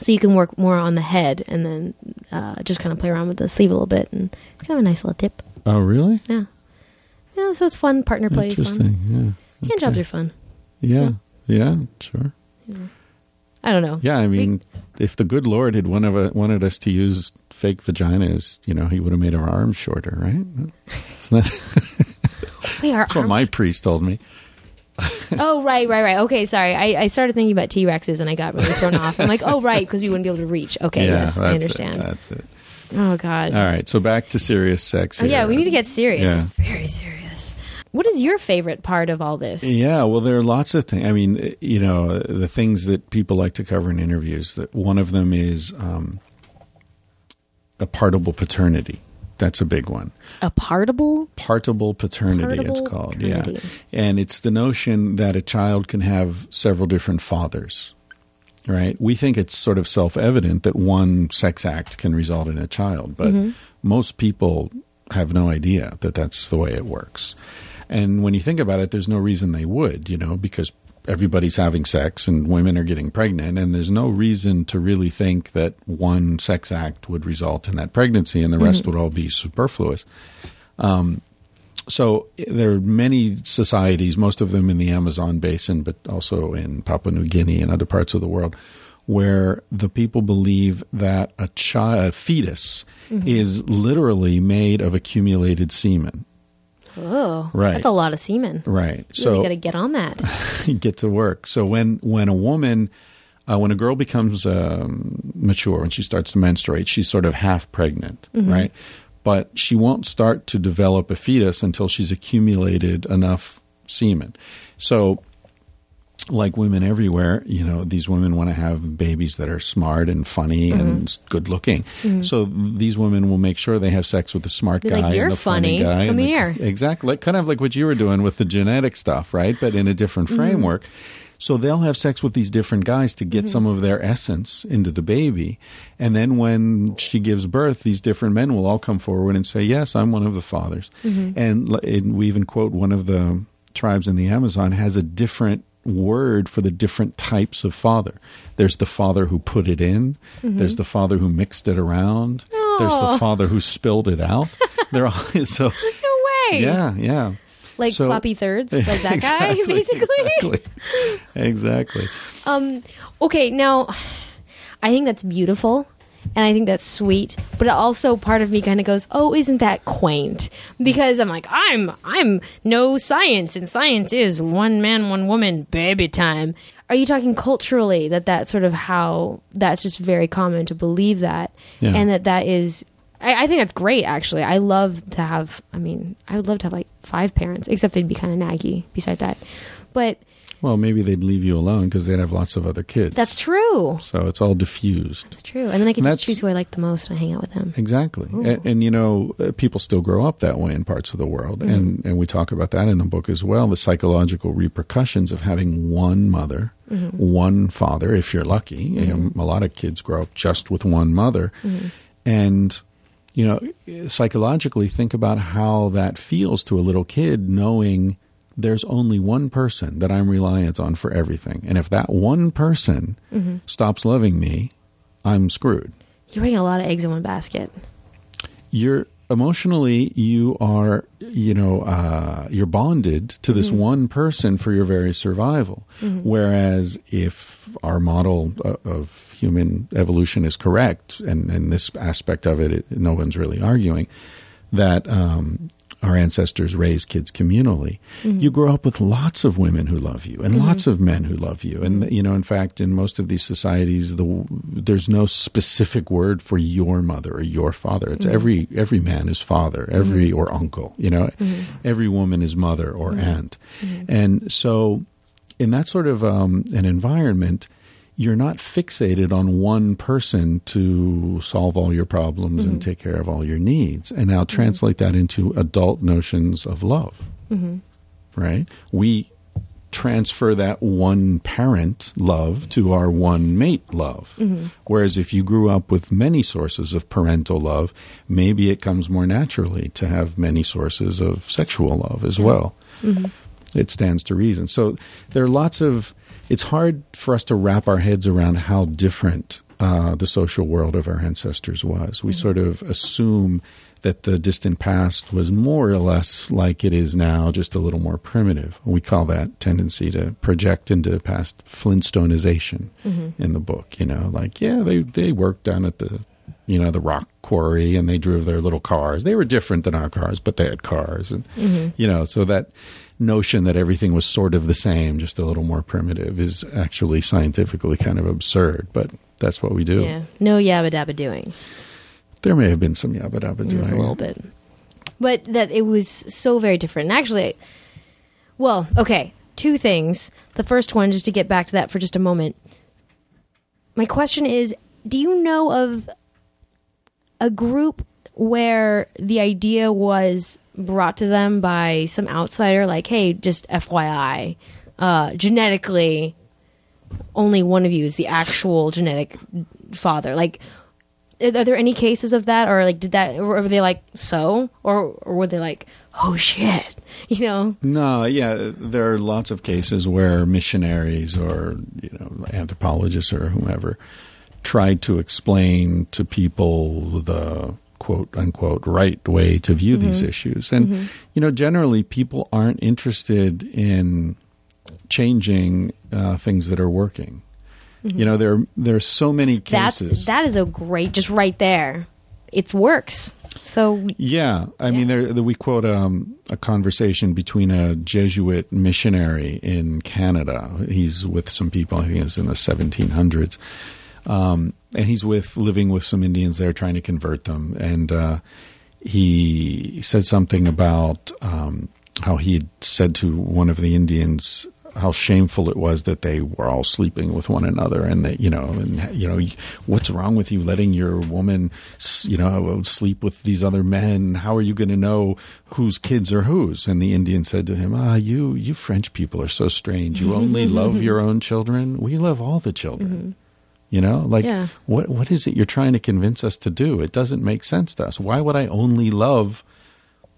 So you can work more on the head and then uh, just kind of play around with the sleeve a little bit, and it's kind of a nice little tip. oh really Yeah, yeah. So it's fun. Partner play is interesting fun. yeah Hand jobs are fun. yeah yeah sure I don't know. Yeah, I We- mean, if the good Lord had one of a, wanted us to use fake vaginas, you know, he would have made our arms shorter, right? That, that's what my priest told me. Oh, right, right, right. Okay, sorry. I, I started thinking about T Rexes and I got really thrown off. I'm like, oh, right, because we wouldn't be able to reach. Okay, yeah, yes, I understand. It, that's it. oh, God. All right, so back to serious sex. Oh, yeah, we need to get serious. Yeah. It's very serious. What is your favorite part of all this? Yeah, well, there are lots of things. I mean, you know, the things that people like to cover in interviews. That one of them is um, a partible paternity. That's a big one. A partible? Partible paternity, it's called. paternity. Yeah. And it's the notion that a child can have several different fathers, right? We think it's sort of self evident that one sex act can result in a child, but Mm-hmm. most people have no idea that that's the way it works. And when you think about it, there's no reason they would, you know, because everybody's having sex and women are getting pregnant, and there's no reason to really think that one sex act would result in that pregnancy and the rest would all be superfluous. Um, so there are many societies, most of them in the Amazon basin, but also in Papua New Guinea and other parts of the world, where the people believe that a child, a fetus, is literally made of accumulated semen. Oh, Right. That's a lot of semen. Right. You so really got to get on that. get to work. So when when a woman, uh, when a girl becomes um, mature and she starts to menstruate, she's sort of half pregnant, right? But she won't start to develop a fetus until she's accumulated enough semen. So. Like women everywhere, you know, these women want to have babies that are smart and funny and good looking. So these women will make sure they have sex with the smart Be guy like, "You're and the funny, funny. guy. Come the- here." Exactly. Like, kind of like what you were doing with the genetic stuff, right? But in a different Mm-hmm. framework. So they'll have sex with these different guys to Mm-hmm. get some of their essence into the baby. And then when she gives birth, these different men will all come forward and say, Yes, I'm one of the fathers. Mm-hmm. And, and we even quote one of the tribes in the Amazon has a different word for the different types of father. There's the father who put it in, there's the father who mixed it around, there's Mm-hmm. The father who spilled it out. They're all so No way. yeah, yeah. Like So- sloppy thirds, like that guy, basically. Exactly. exactly. Um, okay, now I think that's beautiful and I think that's sweet, but also part of me kind of goes, "Oh, isn't that quaint?" Because I'm like, "I'm I'm no science and science is one man, one woman, baby time." Are you talking culturally that that's sort of how that's just very common to believe that Yeah. and that that is I, I think that's great actually. I love to have I mean, I would love to have like five parents, except they'd be kind of naggy beside that. But Well, maybe they'd leave you alone because they'd have lots of other kids. that's true. so it's all diffused. It's true. And then I can just choose who I like the most and I hang out with them. Exactly. And, and, you know, uh, people still grow up that way in parts of the world. Mm-hmm. And, and we talk about that in the book as well the psychological repercussions of having one mother, Mm-hmm. one father, if you're lucky. You know, a lot of kids grow up just with one mother. Mm-hmm. And, you know, psychologically, think about how that feels to a little kid knowing there's only one person that I'm reliant on for everything. And if that one person Mm-hmm. stops loving me, I'm screwed You're putting a lot of eggs in one basket. you're emotionally you are you know uh, you're bonded to this one person for your very survival whereas if our model of human evolution is correct and and this aspect of it, it no one's really arguing that um, our ancestors raised kids communally. Mm-hmm. You grow up with lots of women who love you and mm-hmm. lots of men who love you. And you know, in fact, in most of these societies, the there's no specific word for your mother or your father. It's mm-hmm. every every man is father, every mm-hmm. or uncle. You know, every woman is mother or aunt. And so, in that sort of um, an environment, you're not fixated on one person to solve all your problems and mm-hmm. take care of all your needs. And now mm-hmm. translate that into adult notions of love. Mm-hmm. Right? We transfer that one parent love to our one mate love. Whereas if you grew up with many sources of parental love, maybe it comes more naturally to have many sources of sexual love as well. It stands to reason. So there are lots of. It's hard for us to wrap our heads around how different uh, the social world of our ancestors was. We mm. sort of assume that the distant past was more or less like it is now, just a little more primitive. We call that tendency to project into past Flintstoneization mm-hmm. in the book. You know, like yeah, they they worked down at the you know the rock quarry and they drove their little cars. They were different than our cars, but they had cars, and mm-hmm. you know, so that notion that everything was sort of the same, just a little more primitive, is actually scientifically kind of absurd. But that's what we do. Yeah. No yabba dabba doing. There may have been some yabba dabba doing Just a little bit. But that it was so very different. And actually, well, okay, two things. The first one, just to get back to that for just a moment. My question is do you know of a group where the idea was brought to them by some outsider, like, hey, just FYI, uh, genetically, only one of you is the actual genetic father? Like, are there any cases of that? Or like did that or were they like so? Or or were they like oh shit you know? No, yeah, there are lots of cases where missionaries or you know anthropologists or whomever tried to explain to people the quote unquote right way to view these issues, and you know generally people aren't interested in changing uh, things that are working. You know there there are so many that's cases. that is a great just right there it works so we- Yeah, I mean, there, there, we quote um, a conversation between a Jesuit missionary in Canada. He's with some people. I think it's in the 1700s, um, and he's with living with some Indians there, trying to convert them. And uh, he said something about um, how he had said to one of the Indians how shameful it was that they were all sleeping with one another and that you know and you know what's wrong with you letting your woman you know sleep with these other men? How are you going to know whose kids are whose? And the indian said to him ah you you french people are so strange. You only love your own children? We love all the children you know? Like Yeah. what what is it you're trying to convince us to do? It doesn't make sense to us. Why would i only love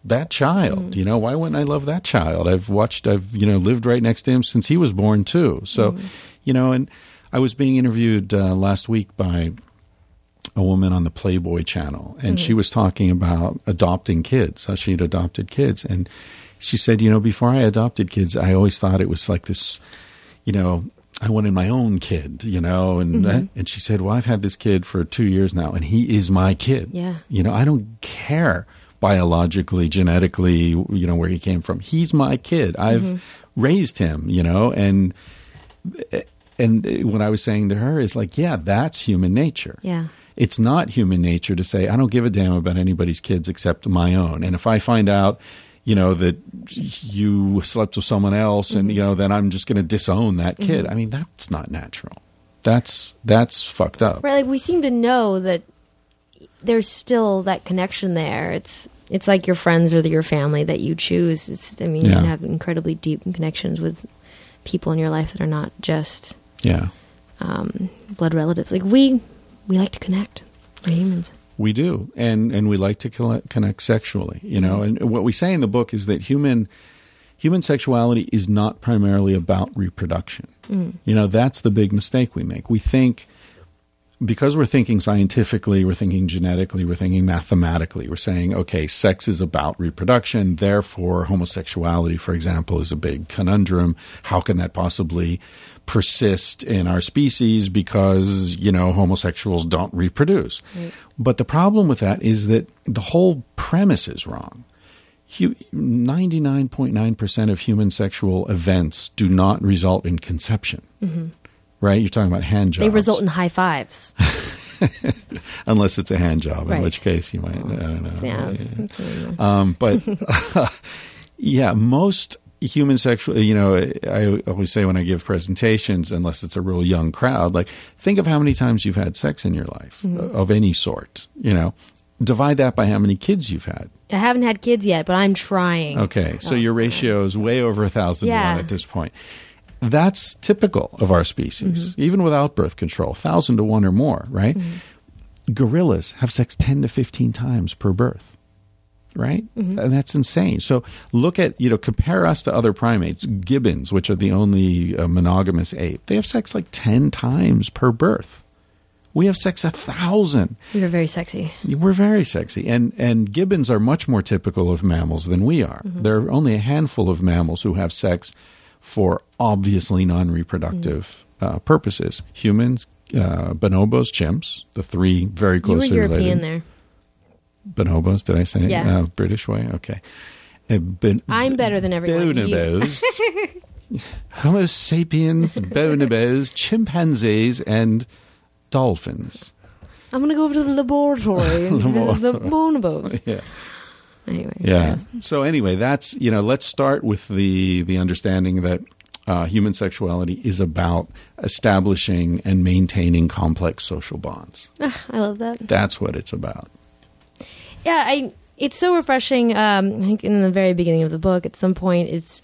that child? Mm. You know why wouldn't i love that child? I've watched i've you know lived right next to him since he was born too. So mm. you know and i was being interviewed uh, last week by a woman on the playboy channel and she mm-hmm. was talking about adopting kids how she'd adopted kids. And she said you know before i adopted kids i always thought it was like this you know I wanted my own kid, you know, and mm-hmm. uh, and she said, "Well, I've had this kid for two years now, and he is my kid. Yeah. you know, I don't care biologically, genetically, you know, where he came from. He's my kid. I've mm-hmm. raised him, you know, and and what I was saying to her is like, yeah, that's human nature. yeah It's not human nature to say, I don't give a damn about anybody's kids except my own. And if I find out, you know, that you slept with someone else and, you know, then I'm just going to disown that kid. I mean, that's not natural. That's, that's fucked up. right like we seem to know that there's still that connection there it's it's like your friends or your family that you choose it's i mean you Yeah. can have incredibly deep connections with people in your life that are not just Yeah. um, blood relatives like we we like to connect we're humans We do, and and we like to connect sexually, you know. Mm-hmm. And what we say in the book is that human human sexuality is not primarily about reproduction. Mm. You know, that's the big mistake we make. We think because we're thinking scientifically, we're thinking genetically, we're thinking mathematically. We're saying, okay, sex is about reproduction, therefore homosexuality, for example, is a big conundrum. How can that possibly persist in our species because, you know, homosexuals don't reproduce? But the problem with that is that the whole premise is wrong. ninety nine point nine percent of human sexual events do not result in conception. Mm-hmm. Right? You're talking about hand jobs. Mm-hmm. They result in high fives. unless it's a hand job, Right. in which case you might. I don't know. Yeah, Um, but yeah, most human sexual, you know, I always say when I give presentations, unless it's a real young crowd, like think of how many times you've had sex in your life uh, of any sort, you know, divide that by how many kids you've had. I haven't had kids yet, but I'm trying. Okay. So your ratio is way over a thousand to Yeah. one at this point. That's typical of our species, mm-hmm. even without birth control, thousand to one or more, right? Mm-hmm. Gorillas have sex 10 to 15 times per birth, right? Mm-hmm. And that's insane. So look at, you know, compare us to other primates. Gibbons, which are the only uh, monogamous ape, they have sex like 10 times per birth. We have sex a thousand. You're very sexy. We're very sexy, and and gibbons are much more typical of mammals than we are. There are only a handful of mammals who have sex for obviously non-reproductive uh, purposes. Humans, uh, bonobos, chimps, the three very closely You were European related. there. Bonobos, did I say? it? Yeah. Uh, British way. Okay. Uh, bon- I'm better than everyone. Bonobos. Homo sapiens, bonobos, chimpanzees, and dolphins. I'm going to go over to the laboratory and visit the bonobos. Yeah. Anyway. Yeah. So anyway, that's you know, let's start with the the understanding that uh, human sexuality is about establishing and maintaining complex social bonds. Ugh, I love that. That's what it's about. Yeah, I. It's so refreshing. Um, I think in the very beginning of the book, at some point, it's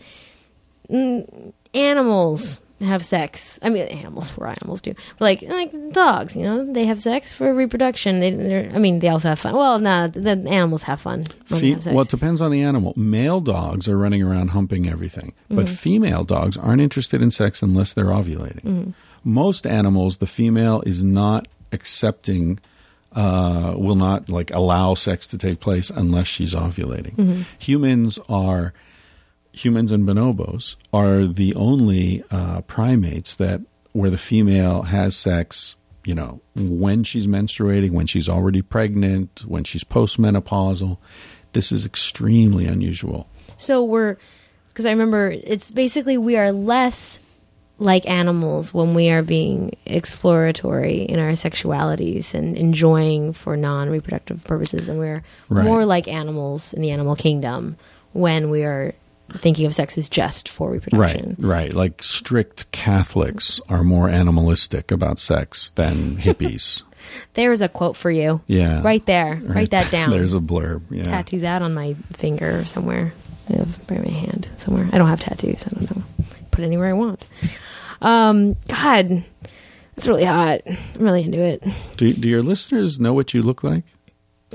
mm, animals have sex. I mean, animals. Where animals do, but like like dogs. You know, they have sex for reproduction. They, they're. I mean, they also have fun. Well, no, the animals have fun when they Fe- have sex. well, it depends on the animal. Male dogs are running around humping everything, but Mm-hmm. female dogs aren't interested in sex unless they're ovulating. Mm-hmm. Most animals, the female is not accepting, uh, will not like allow sex to take place unless she's ovulating. Mm-hmm. Humans are humans and bonobos are the only uh, primates that where the female has sex you know when she's menstruating when she's already pregnant when she's postmenopausal this is extremely unusual So we're because I remember it's basically we are less like animals when we are being exploratory in our sexualities and enjoying for non-reproductive purposes, and we're Right. more like animals in the animal kingdom when we are thinking of sex as just for reproduction. right right like strict catholics are more animalistic about sex than hippies There's a quote for you. yeah Right there. Right. Write that down. there's a blurb yeah Tattoo that on my finger somewhere. I have by my hand somewhere. I don't have tattoos. I don't know. Put it anywhere I want. Um, God, it's really hot. I'm really into it. do, do your listeners know what you look like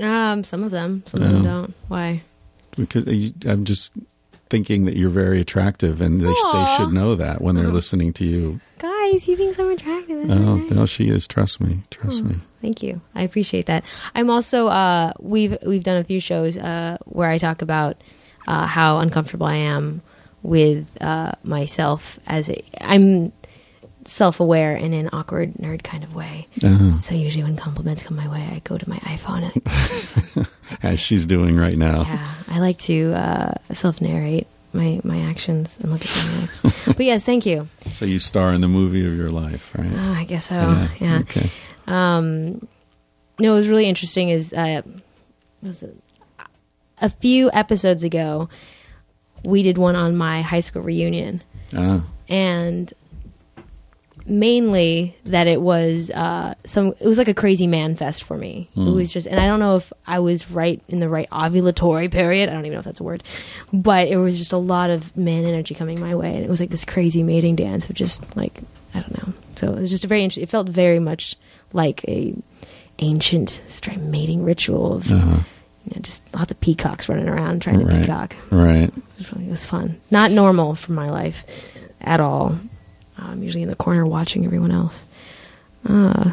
Um, some of them, some of them don't. Why? because you- i'm just thinking that you're very attractive and they, sh- they should know that when they're Uh-huh. listening to you Guys, he thinks I'm attractive. Isn't oh it? no she is trust me trust me Thank you. I appreciate that. I'm also uh, we've we've done a few shows uh, where I talk about uh, how uncomfortable I am with uh, myself as a, I'm self-aware in an awkward nerd kind of way. uh So usually when compliments come my way, I go to my iPhone and as she's doing right now yeah, I like to uh, self-narrate my my actions and look at my notes. but yes, thank you. So you star in the movie of your life, right? Oh, I guess so. Yeah. Okay. Um, no, it was really interesting is uh, was it? a few episodes ago we did one on my high school reunion, Ah, and mainly that it was uh, some it was like a crazy man fest for me. It was just, and I don't know if I was right in the right ovulatory period. I don't even know if that's a word, but it was just a lot of man energy coming my way, and it was like this crazy mating dance of just like I don't know. So it was just a very interesting. It felt very much like a ancient mating ritual of uh-huh. you know, just lots of peacocks running around trying to Right. peacock. Right. It was, really, it was fun. Not normal for my life at all. I'm usually in the corner watching everyone else. Uh,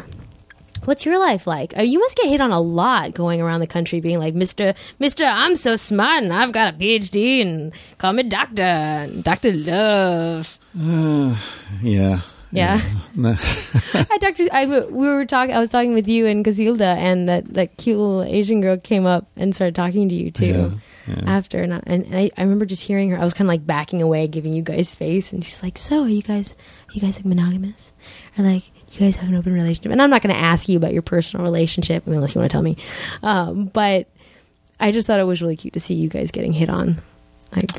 what's your life like? Uh, you must get hit on a lot going around the country being like, Mr. Mr. I'm so smart and I've got a PhD and call me doctor, Dr. Love. Uh, yeah. Yeah. No. I talked. To, I we were talking. I was talking with you and Cacilda, and that that cute little Asian girl came up and started talking to you too. Yeah, yeah. After and, I, and I, I remember just hearing her. I was kind of like backing away, giving you guys space, and she's like, "So, are you guys, are you guys like monogamous, or like you guys have an open relationship?" And I'm not going to ask you about your personal relationship I mean, unless you want to tell me. Um, but I just thought it was really cute to see you guys getting hit on. Like,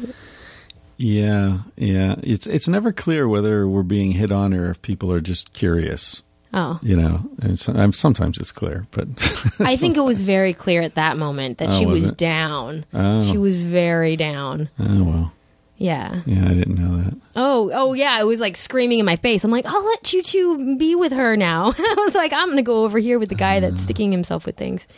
Yeah, yeah. It's it's never clear whether we're being hit on or if people are just curious. Oh, You know, and so, um, sometimes it's clear, but I think it was very clear at that moment that Oh, she was was down. Oh. She was very down. oh well. Yeah. Yeah, I didn't know that. Oh, oh yeah. It was like screaming in my face. I'm like, I'll let you two be with her now. I was like, I'm gonna go over here with the guy that's sticking himself with things.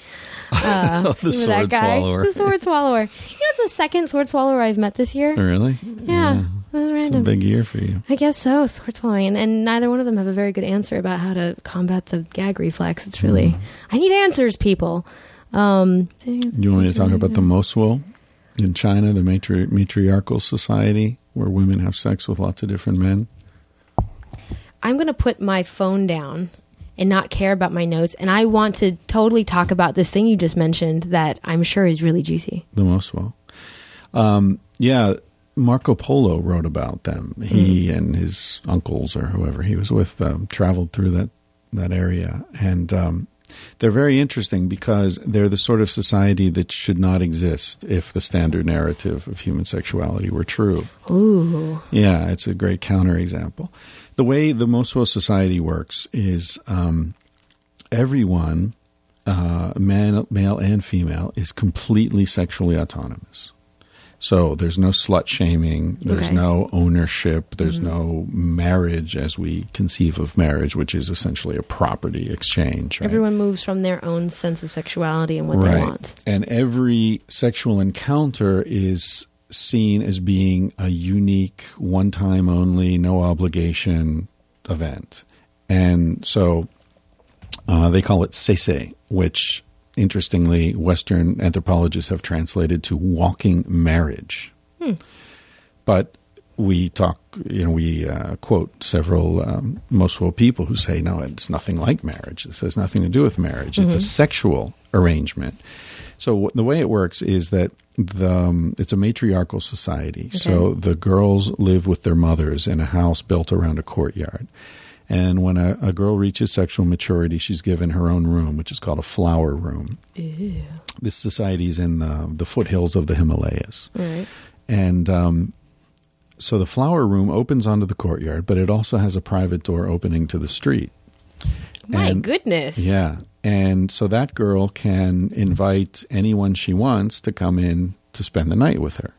Uh, Oh, the sword guy. swallower. The sword swallower. You know, it's the second sword swallower I've met this year. Really? Yeah, was a random. big year for you. I guess so. Sword swallowing, and, and neither one of them have a very good answer about how to combat the gag reflex. It's really, Mm. I need answers, people. Um, You want me to talk about the Mosuo in China, the matri- matriarchal society where women have sex with lots of different men? I'm going to put my phone down and not care about my notes. And I want to totally talk about this thing you just mentioned that I'm sure is really juicy. The Mosuo. Um, yeah, Marco Polo wrote about them. He and his uncles or whoever he was with um, traveled through that that area, and um, they're very interesting because they're the sort of society that should not exist if the standard narrative of human sexuality were true. Ooh. Yeah, it's a great counterexample. The way the Mosuo society works is um, everyone, uh, man, male and female, is completely sexually autonomous. So there's no slut shaming, there's Okay. no ownership, there's no marriage as we conceive of marriage, which is essentially a property exchange. Right? Everyone moves from their own sense of sexuality and what they want. And every sexual encounter is seen as being a unique, one time only, no obligation event. And so uh, they call it sese, which interestingly, Western anthropologists have translated to walking marriage. But we talk, you know, we uh, quote several um, Mosuo people who say, no, it's nothing like marriage. This has nothing to do with marriage. It's a sexual arrangement. So w- the way it works is that the, um, it's a matriarchal society. So the girls live with their mothers in a house built around a courtyard. And when a, a girl reaches sexual maturity, she's given her own room, which is called a flower room. This society is in the, the foothills of the Himalayas. Right. And um, so the flower room opens onto the courtyard, but it also has a private door opening to the street. My And- goodness. Yeah. And so that girl can invite anyone she wants to come in to spend the night with her.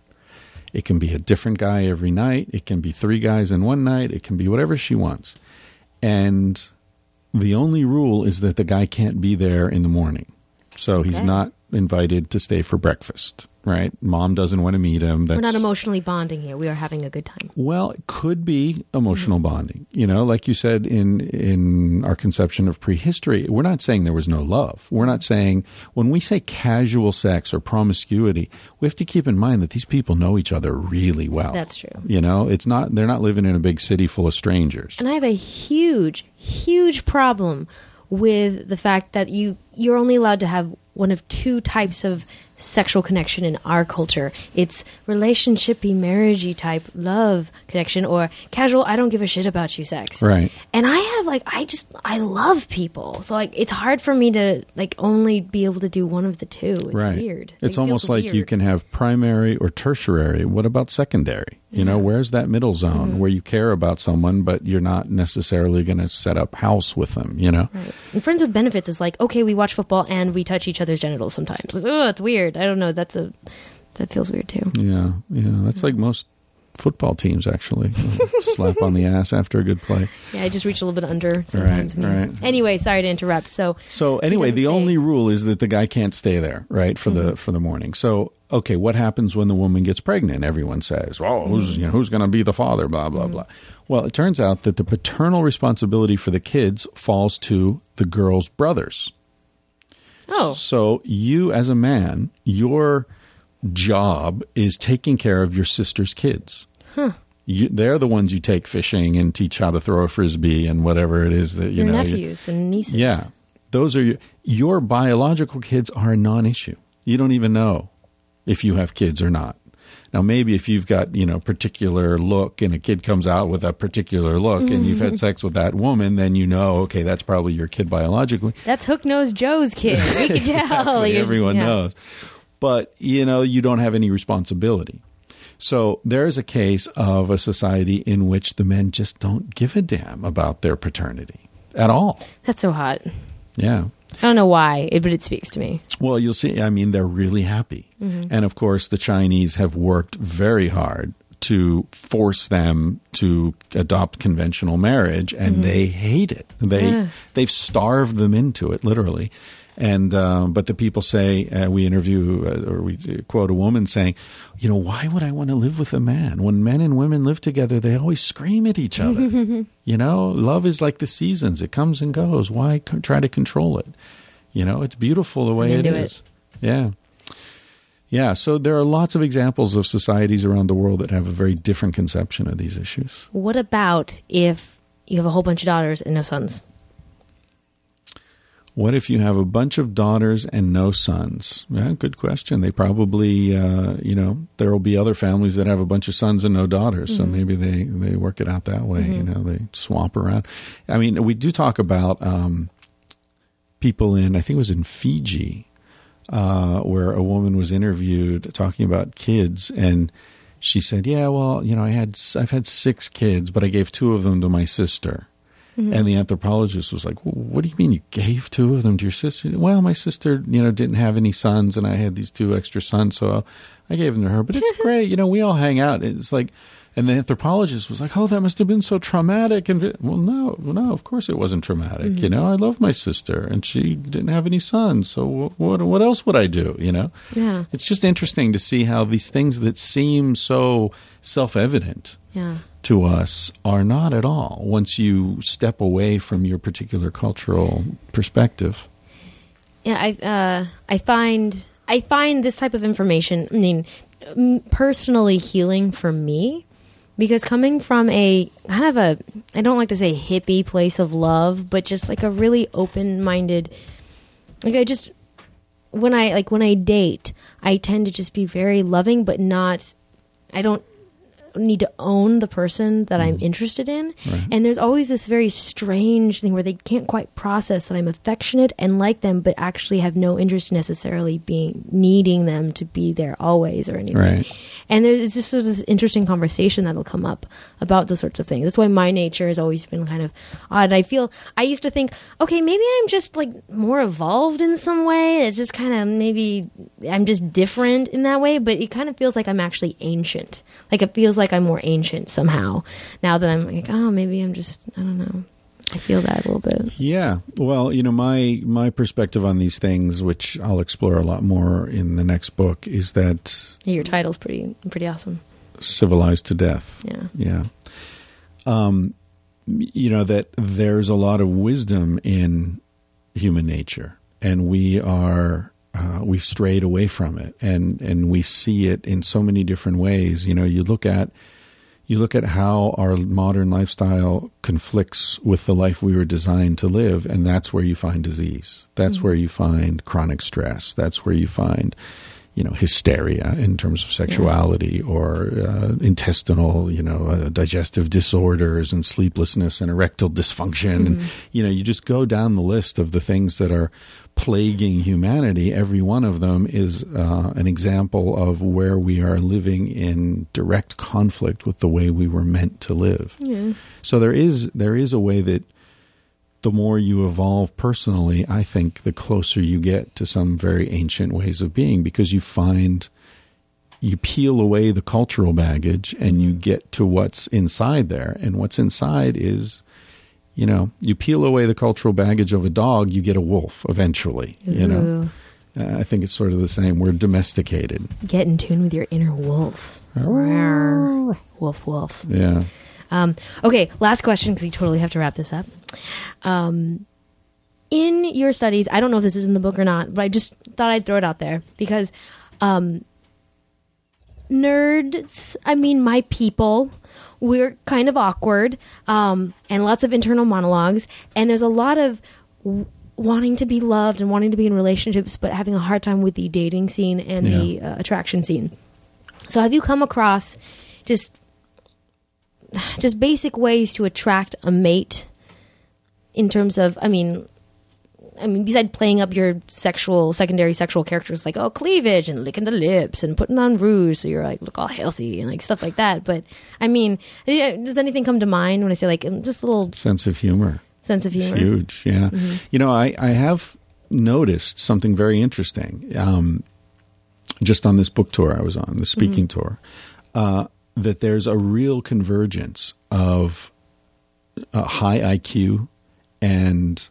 It can be a different guy every night. It can be three guys in one night. It can be whatever she wants. And the only rule is that the guy can't be there in the morning. So he's not invited to stay for breakfast, right? Mom doesn't want to meet him. That's We're not emotionally bonding here. We are having a good time. well, it could be emotional mm-hmm. bonding. You know, like you said in in our conception of prehistory, we're not saying there was no love. We're not saying when we say casual sex or promiscuity, we have to keep in mind that these people know each other really well. That's true. You know, it's not they're not living in a big city full of strangers. And I have a huge, huge problem with the fact that you you're only allowed to have one of two types of sexual connection in our culture. It's relationshipy, marriagey type love connection or casual I don't give a shit about you sex. Right. And I have like I just I love people. So like it's hard for me to like only be able to do one of the two. It's right. weird. It's It almost like you can have primary or tertiary. What about secondary? You know, where's that middle zone Mm-hmm. where you care about someone but you're not necessarily going to set up house with them, you know? Right. And friends with benefits is like, okay, we watch football and we touch each other's genitals sometimes. Oh, it's weird. I don't know. That's a that feels weird too. Yeah, yeah, that's like most football teams actually. Slap on the ass after a good play. Yeah, I just reach a little bit under sometimes. Right, right. Anyway, sorry to interrupt. So So anyway, the. Mm-hmm. only rule is that the guy can't stay there, right, for the for the morning. So okay, what happens when the woman gets pregnant? Everyone says, "Well, Mm-hmm. who's you know who's going to be the father?" Blah blah blah. Well, it turns out that the paternal responsibility for the kids falls to the girl's brothers. Oh, So you, as a man, your job is taking care of your sister's kids. You, they're the ones you take fishing and teach how to throw a frisbee and whatever it is that you Your know. you- nephews and nieces. yeah, those are your, your biological kids are a non-issue. You don't even know if you have kids or not. Now, maybe if you've got you know particular look and a kid comes out with a particular look and you've had mm-hmm. sex with that woman, then you know okay that's probably your kid biologically. That's Hook Nose Joe's kid. We can tell. Exactly. You're- Everyone yeah. knows. But, you know, you don't have any responsibility. So there is a case of a society in which the men just don't give a damn about their paternity at all. That's so hot. Yeah. I don't know why, but it speaks to me. Well, you'll see. I mean, they're really happy. Mm-hmm. And of course, the Chinese have worked very hard to force them to adopt conventional marriage, and mm-hmm. they hate it. They Yeah. they've starved them into it, literally. And uh, but the people say uh, we interview uh, or we quote a woman saying, you know, why would I want to live with a man when men and women live together? They always scream at each other. you know, love is like the seasons; it comes and goes. Why co- try to control it? You know, it's beautiful the way it into. Yeah. Yeah, so there are lots of examples of societies around the world that have a very different conception of these issues. What about if you have a whole bunch of daughters and no sons? What if you have a bunch of daughters and no sons? Yeah, good question. They probably, uh, you know, there will be other families that have a bunch of sons and no daughters. So maybe they, they work it out that way. You know, they swap around. I mean, we do talk about um, people in, I think it was in Fiji, uh, where a woman was interviewed talking about kids and she said, "Yeah, well, you know, I had I've had six kids, but I gave two of them to my sister." Mm-hmm. And the anthropologist was like, well, "What do you mean you gave two of them to your sister?" Well, my sister, you know, didn't have any sons, and I had these two extra sons, so I gave them to her. But it's great, you know. We all hang out. It's like, and the anthropologist was like, "Oh, that must have been so traumatic." And well, no, no, of course it wasn't traumatic. You mm-hmm. know, I love my sister, and she didn't have any sons, so what, what, what else would I do? You know. Yeah. It's just interesting to see how these things that seem so self evident Yeah. to us are not at all once you step away from your particular cultural perspective. Yeah, I uh, I find I find this type of information. I mean, personally healing for me because coming from a kind of a I don't like to say hippie place of love, but just like a really open minded. Like I just when I like when I date, I tend to just be very loving, but not. I don't need to own the person that I'm mm. interested in. Right. And there's always this very strange thing where they can't quite process that I'm affectionate and like them, but actually have no interest necessarily being needing them to be there always or anything. Right. And there's it's just sort of this interesting conversation that'll come up about those sorts of things. That's why my nature has always been kind of odd. I feel I used to think, okay, maybe I'm just like more evolved in some way. It's just kind of maybe I'm just different in that way, but it kind of feels like I'm actually ancient. Like it feels like I'm more ancient somehow now that I'm like, oh, maybe I'm just I don't know. I feel that a little bit. Yeah. Well, you know, my my perspective on these things, which I'll explore a lot more in the next book, is that Your title's pretty pretty awesome. civilized to death. Yeah. Yeah. Um, you know that there's a lot of wisdom in human nature, and we are uh, we've strayed away from it, and and we see it in so many different ways. You know, you look at you look at how our modern lifestyle conflicts with the life we were designed to live, and that's where you find disease. That's where you find chronic stress. That's where you find, you know, hysteria in terms of sexuality or uh, intestinal, you know, uh, digestive disorders and sleeplessness and erectile dysfunction. And, you know, you just go down the list of the things that are plaguing humanity. Every one of them is uh, an example of where we are living in direct conflict with the way we were meant to live. So there is there is a way that the more you evolve personally, I think the closer you get to some very ancient ways of being because you find you peel away the cultural baggage and you get to what's inside there. And what's inside is, you know, you peel away the cultural baggage of a dog, you get a wolf eventually. You know, Uh, I think it's sort of the same. We're domesticated. Get in tune with your inner wolf. Rawr. Wolf, wolf. Yeah. Um, okay, last question because we totally have to wrap this up. Um, in your studies, I don't know if this is in the book or not, but I just thought I'd throw it out there because um, nerds, I mean my people, we're kind of awkward um, and lots of internal monologues, and there's a lot of w- wanting to be loved and wanting to be in relationships, but having a hard time with the dating scene and the uh, attraction scene. So, have you come across just just basic ways to attract a mate in terms of, I mean, I mean, besides playing up your sexual, secondary sexual characters like, oh, cleavage and licking the lips and putting on rouge so you're like, look all healthy and like stuff like that. But I mean, does anything come to mind when I say like um, just a little Sense of humor. sense of humor? It's huge, yeah. You know, I, I have noticed something very interesting um, just on this book tour I was on, the speaking tour, uh, that there's a real convergence of uh, high IQ and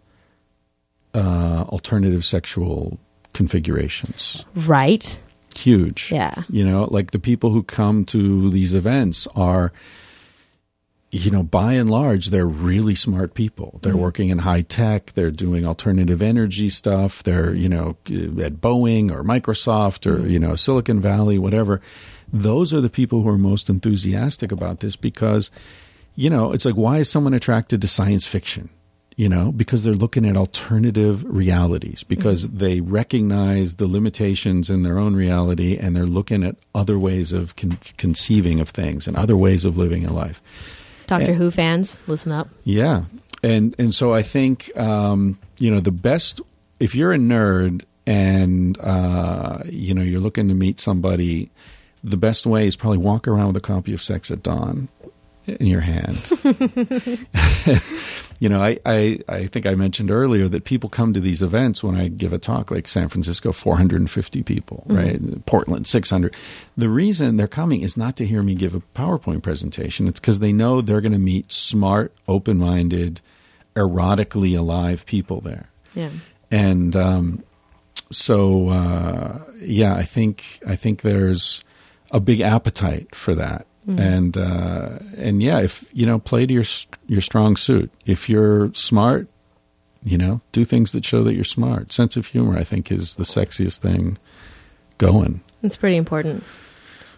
uh, alternative sexual configurations. Right. Huge. Yeah. You know, like the people who come to these events are, you know, by and large, they're really smart people. They're working in high tech. They're doing alternative energy stuff. They're, you know, at Boeing or Microsoft or, you know, Silicon Valley, whatever. Those are the people who are most enthusiastic about this because, you know, it's like, why is someone attracted to science fiction? you know, because they're looking at alternative realities, because they recognize the limitations in their own reality and they're looking at other ways of con- conceiving of things and other ways of living a life. Doctor Eh. Who fans, listen up. Yeah, and and so I think um, you know the best if you're a nerd and uh, you know you're looking to meet somebody, the best way is probably walk around with a copy of Sex at Dawn in your hand. you know, I, I I think I mentioned earlier that people come to these events when I give a talk, like San Francisco, 450 people, right? Portland, 600. The reason they're coming is not to hear me give a PowerPoint presentation. It's because they know they're going to meet smart, open-minded, erotically alive people there Yeah. and um, so uh, yeah, I think I think there's a big appetite for that, and uh, and yeah, if you know, play to your your strong suit. If you're smart, you know, do things that show that you're smart. Sense of humor, I think, is the sexiest thing going. It's pretty important.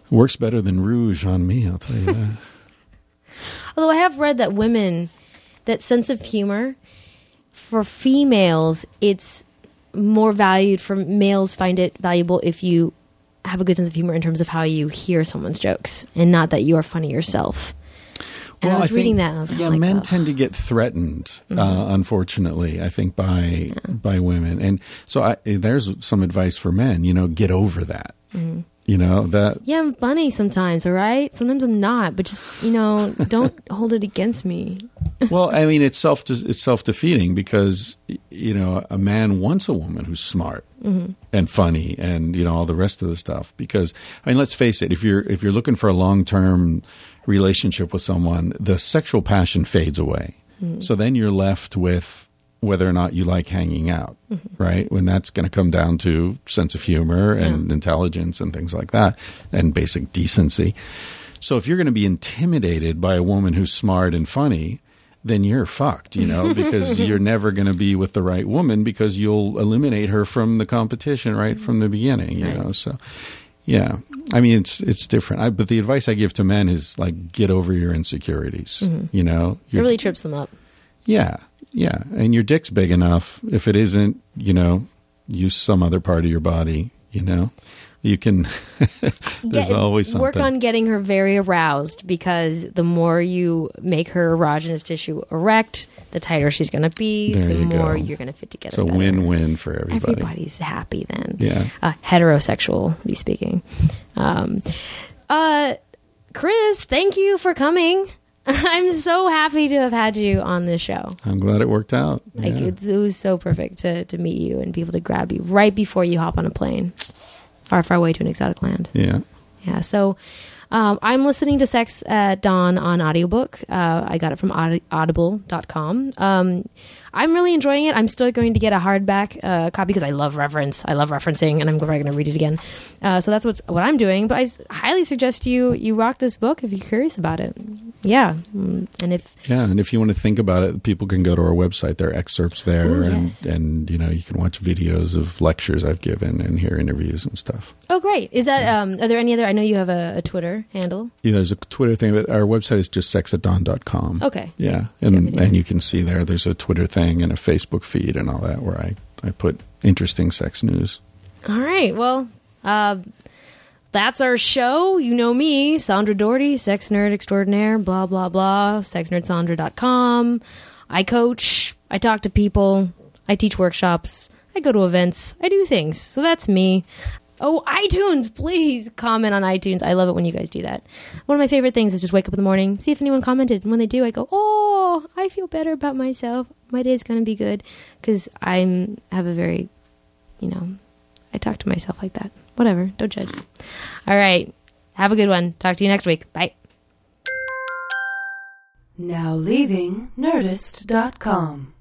Works better than rouge on me, I'll tell you that. Although I have read that women, that sense of humor, for females, it's more valued. For males, find it valuable if you have a good sense of humor in terms of how you hear someone's jokes, and not that you are funny yourself. And I was reading think- that, and I was yeah, like, men "Ugh." tend to get threatened, uh, Mm-hmm. unfortunately. I think by by women, and so I, there's some advice for men. You know, get over that. Mm-hmm. You know that Yeah, I'm funny sometimes, all right? Sometimes I'm not, but just, you know, don't hold it against me. well, I mean, it's self it's self defeating because you know a man wants a woman who's smart Mm-hmm. and funny and you know all the rest of the stuff. Because I mean, let's face it: if you're if you're looking for a long term relationship with someone, the sexual passion fades away. Mm-hmm. So then you're left with whether or not you like hanging out, Mm-hmm. right? When that's going to come down to sense of humor and intelligence and things like that, and basic decency. So if you're going to be intimidated by a woman who's smart and funny, then you're fucked, you know, because you're never going to be with the right woman because you'll eliminate her from the competition right from the beginning, you Right. know. So yeah. I mean it's it's different. I, but the advice I give to men is like get over your insecurities, you know. It really trips them up. yeah. Yeah. And your dick's big enough. If it isn't, you know, use some other part of your body, you know. You can there's Get- always something. Work on getting her very aroused because the more you make her erogenous tissue erect, the tighter she's going to be, There the you more go. you're going to fit together. it's a better. win-win for everybody. Everybody's happy then. Yeah. Uh, heterosexually speaking. Um, uh, Chris, thank you for coming. I'm so happy to have had you on this show. I'm glad it worked out. Like Yeah. it's, it was so perfect to, to meet you and be able to grab you right before you hop on a plane, far, far away to an exotic land. yeah. Yeah. So um, I'm listening to Sex at Dawn on audiobook. Uh, I got it from audi- audible.com. Um, I'm really enjoying it. I'm still going to get a hardback uh, copy because I love reference. I love referencing, and I'm probably going to read it again. Uh, so that's what's what I'm doing. But I s- highly suggest you you rock this book if you're curious about it. yeah, mm, and if Yeah, and if you want to think about it, people can go to our website. There are excerpts there, Ooh, and yes. and you know you can watch videos of lectures I've given and hear interviews and stuff. oh great, is that um, are there any other? I know you have a, a Twitter handle. Yeah, there's a Twitter thing, but our website is just sexatdawn.com. Okay, Yeah, Yeah, and and you can see there. There's a Twitter thing and a Facebook feed and all that where I I put interesting sex news. all right. Well, uh, that's our show. You know me, Sandra Daugherty, sex nerd extraordinaire. Blah blah blah. Sexnerdsandra.com. I coach. I talk to people. I teach workshops. I go to events. I do things. So that's me. Oh, iTunes, please comment on iTunes. I love it when you guys do that. One of my favorite things is just wake up in the morning, see if anyone commented. And when they do, I go, oh, I feel better about myself. My day's to be good. Because I'm have a very, you know, I talk to myself like that. Whatever. Don't judge. All right. Have a good one. Talk to you next week. Bye. Now leaving Nerdist.com.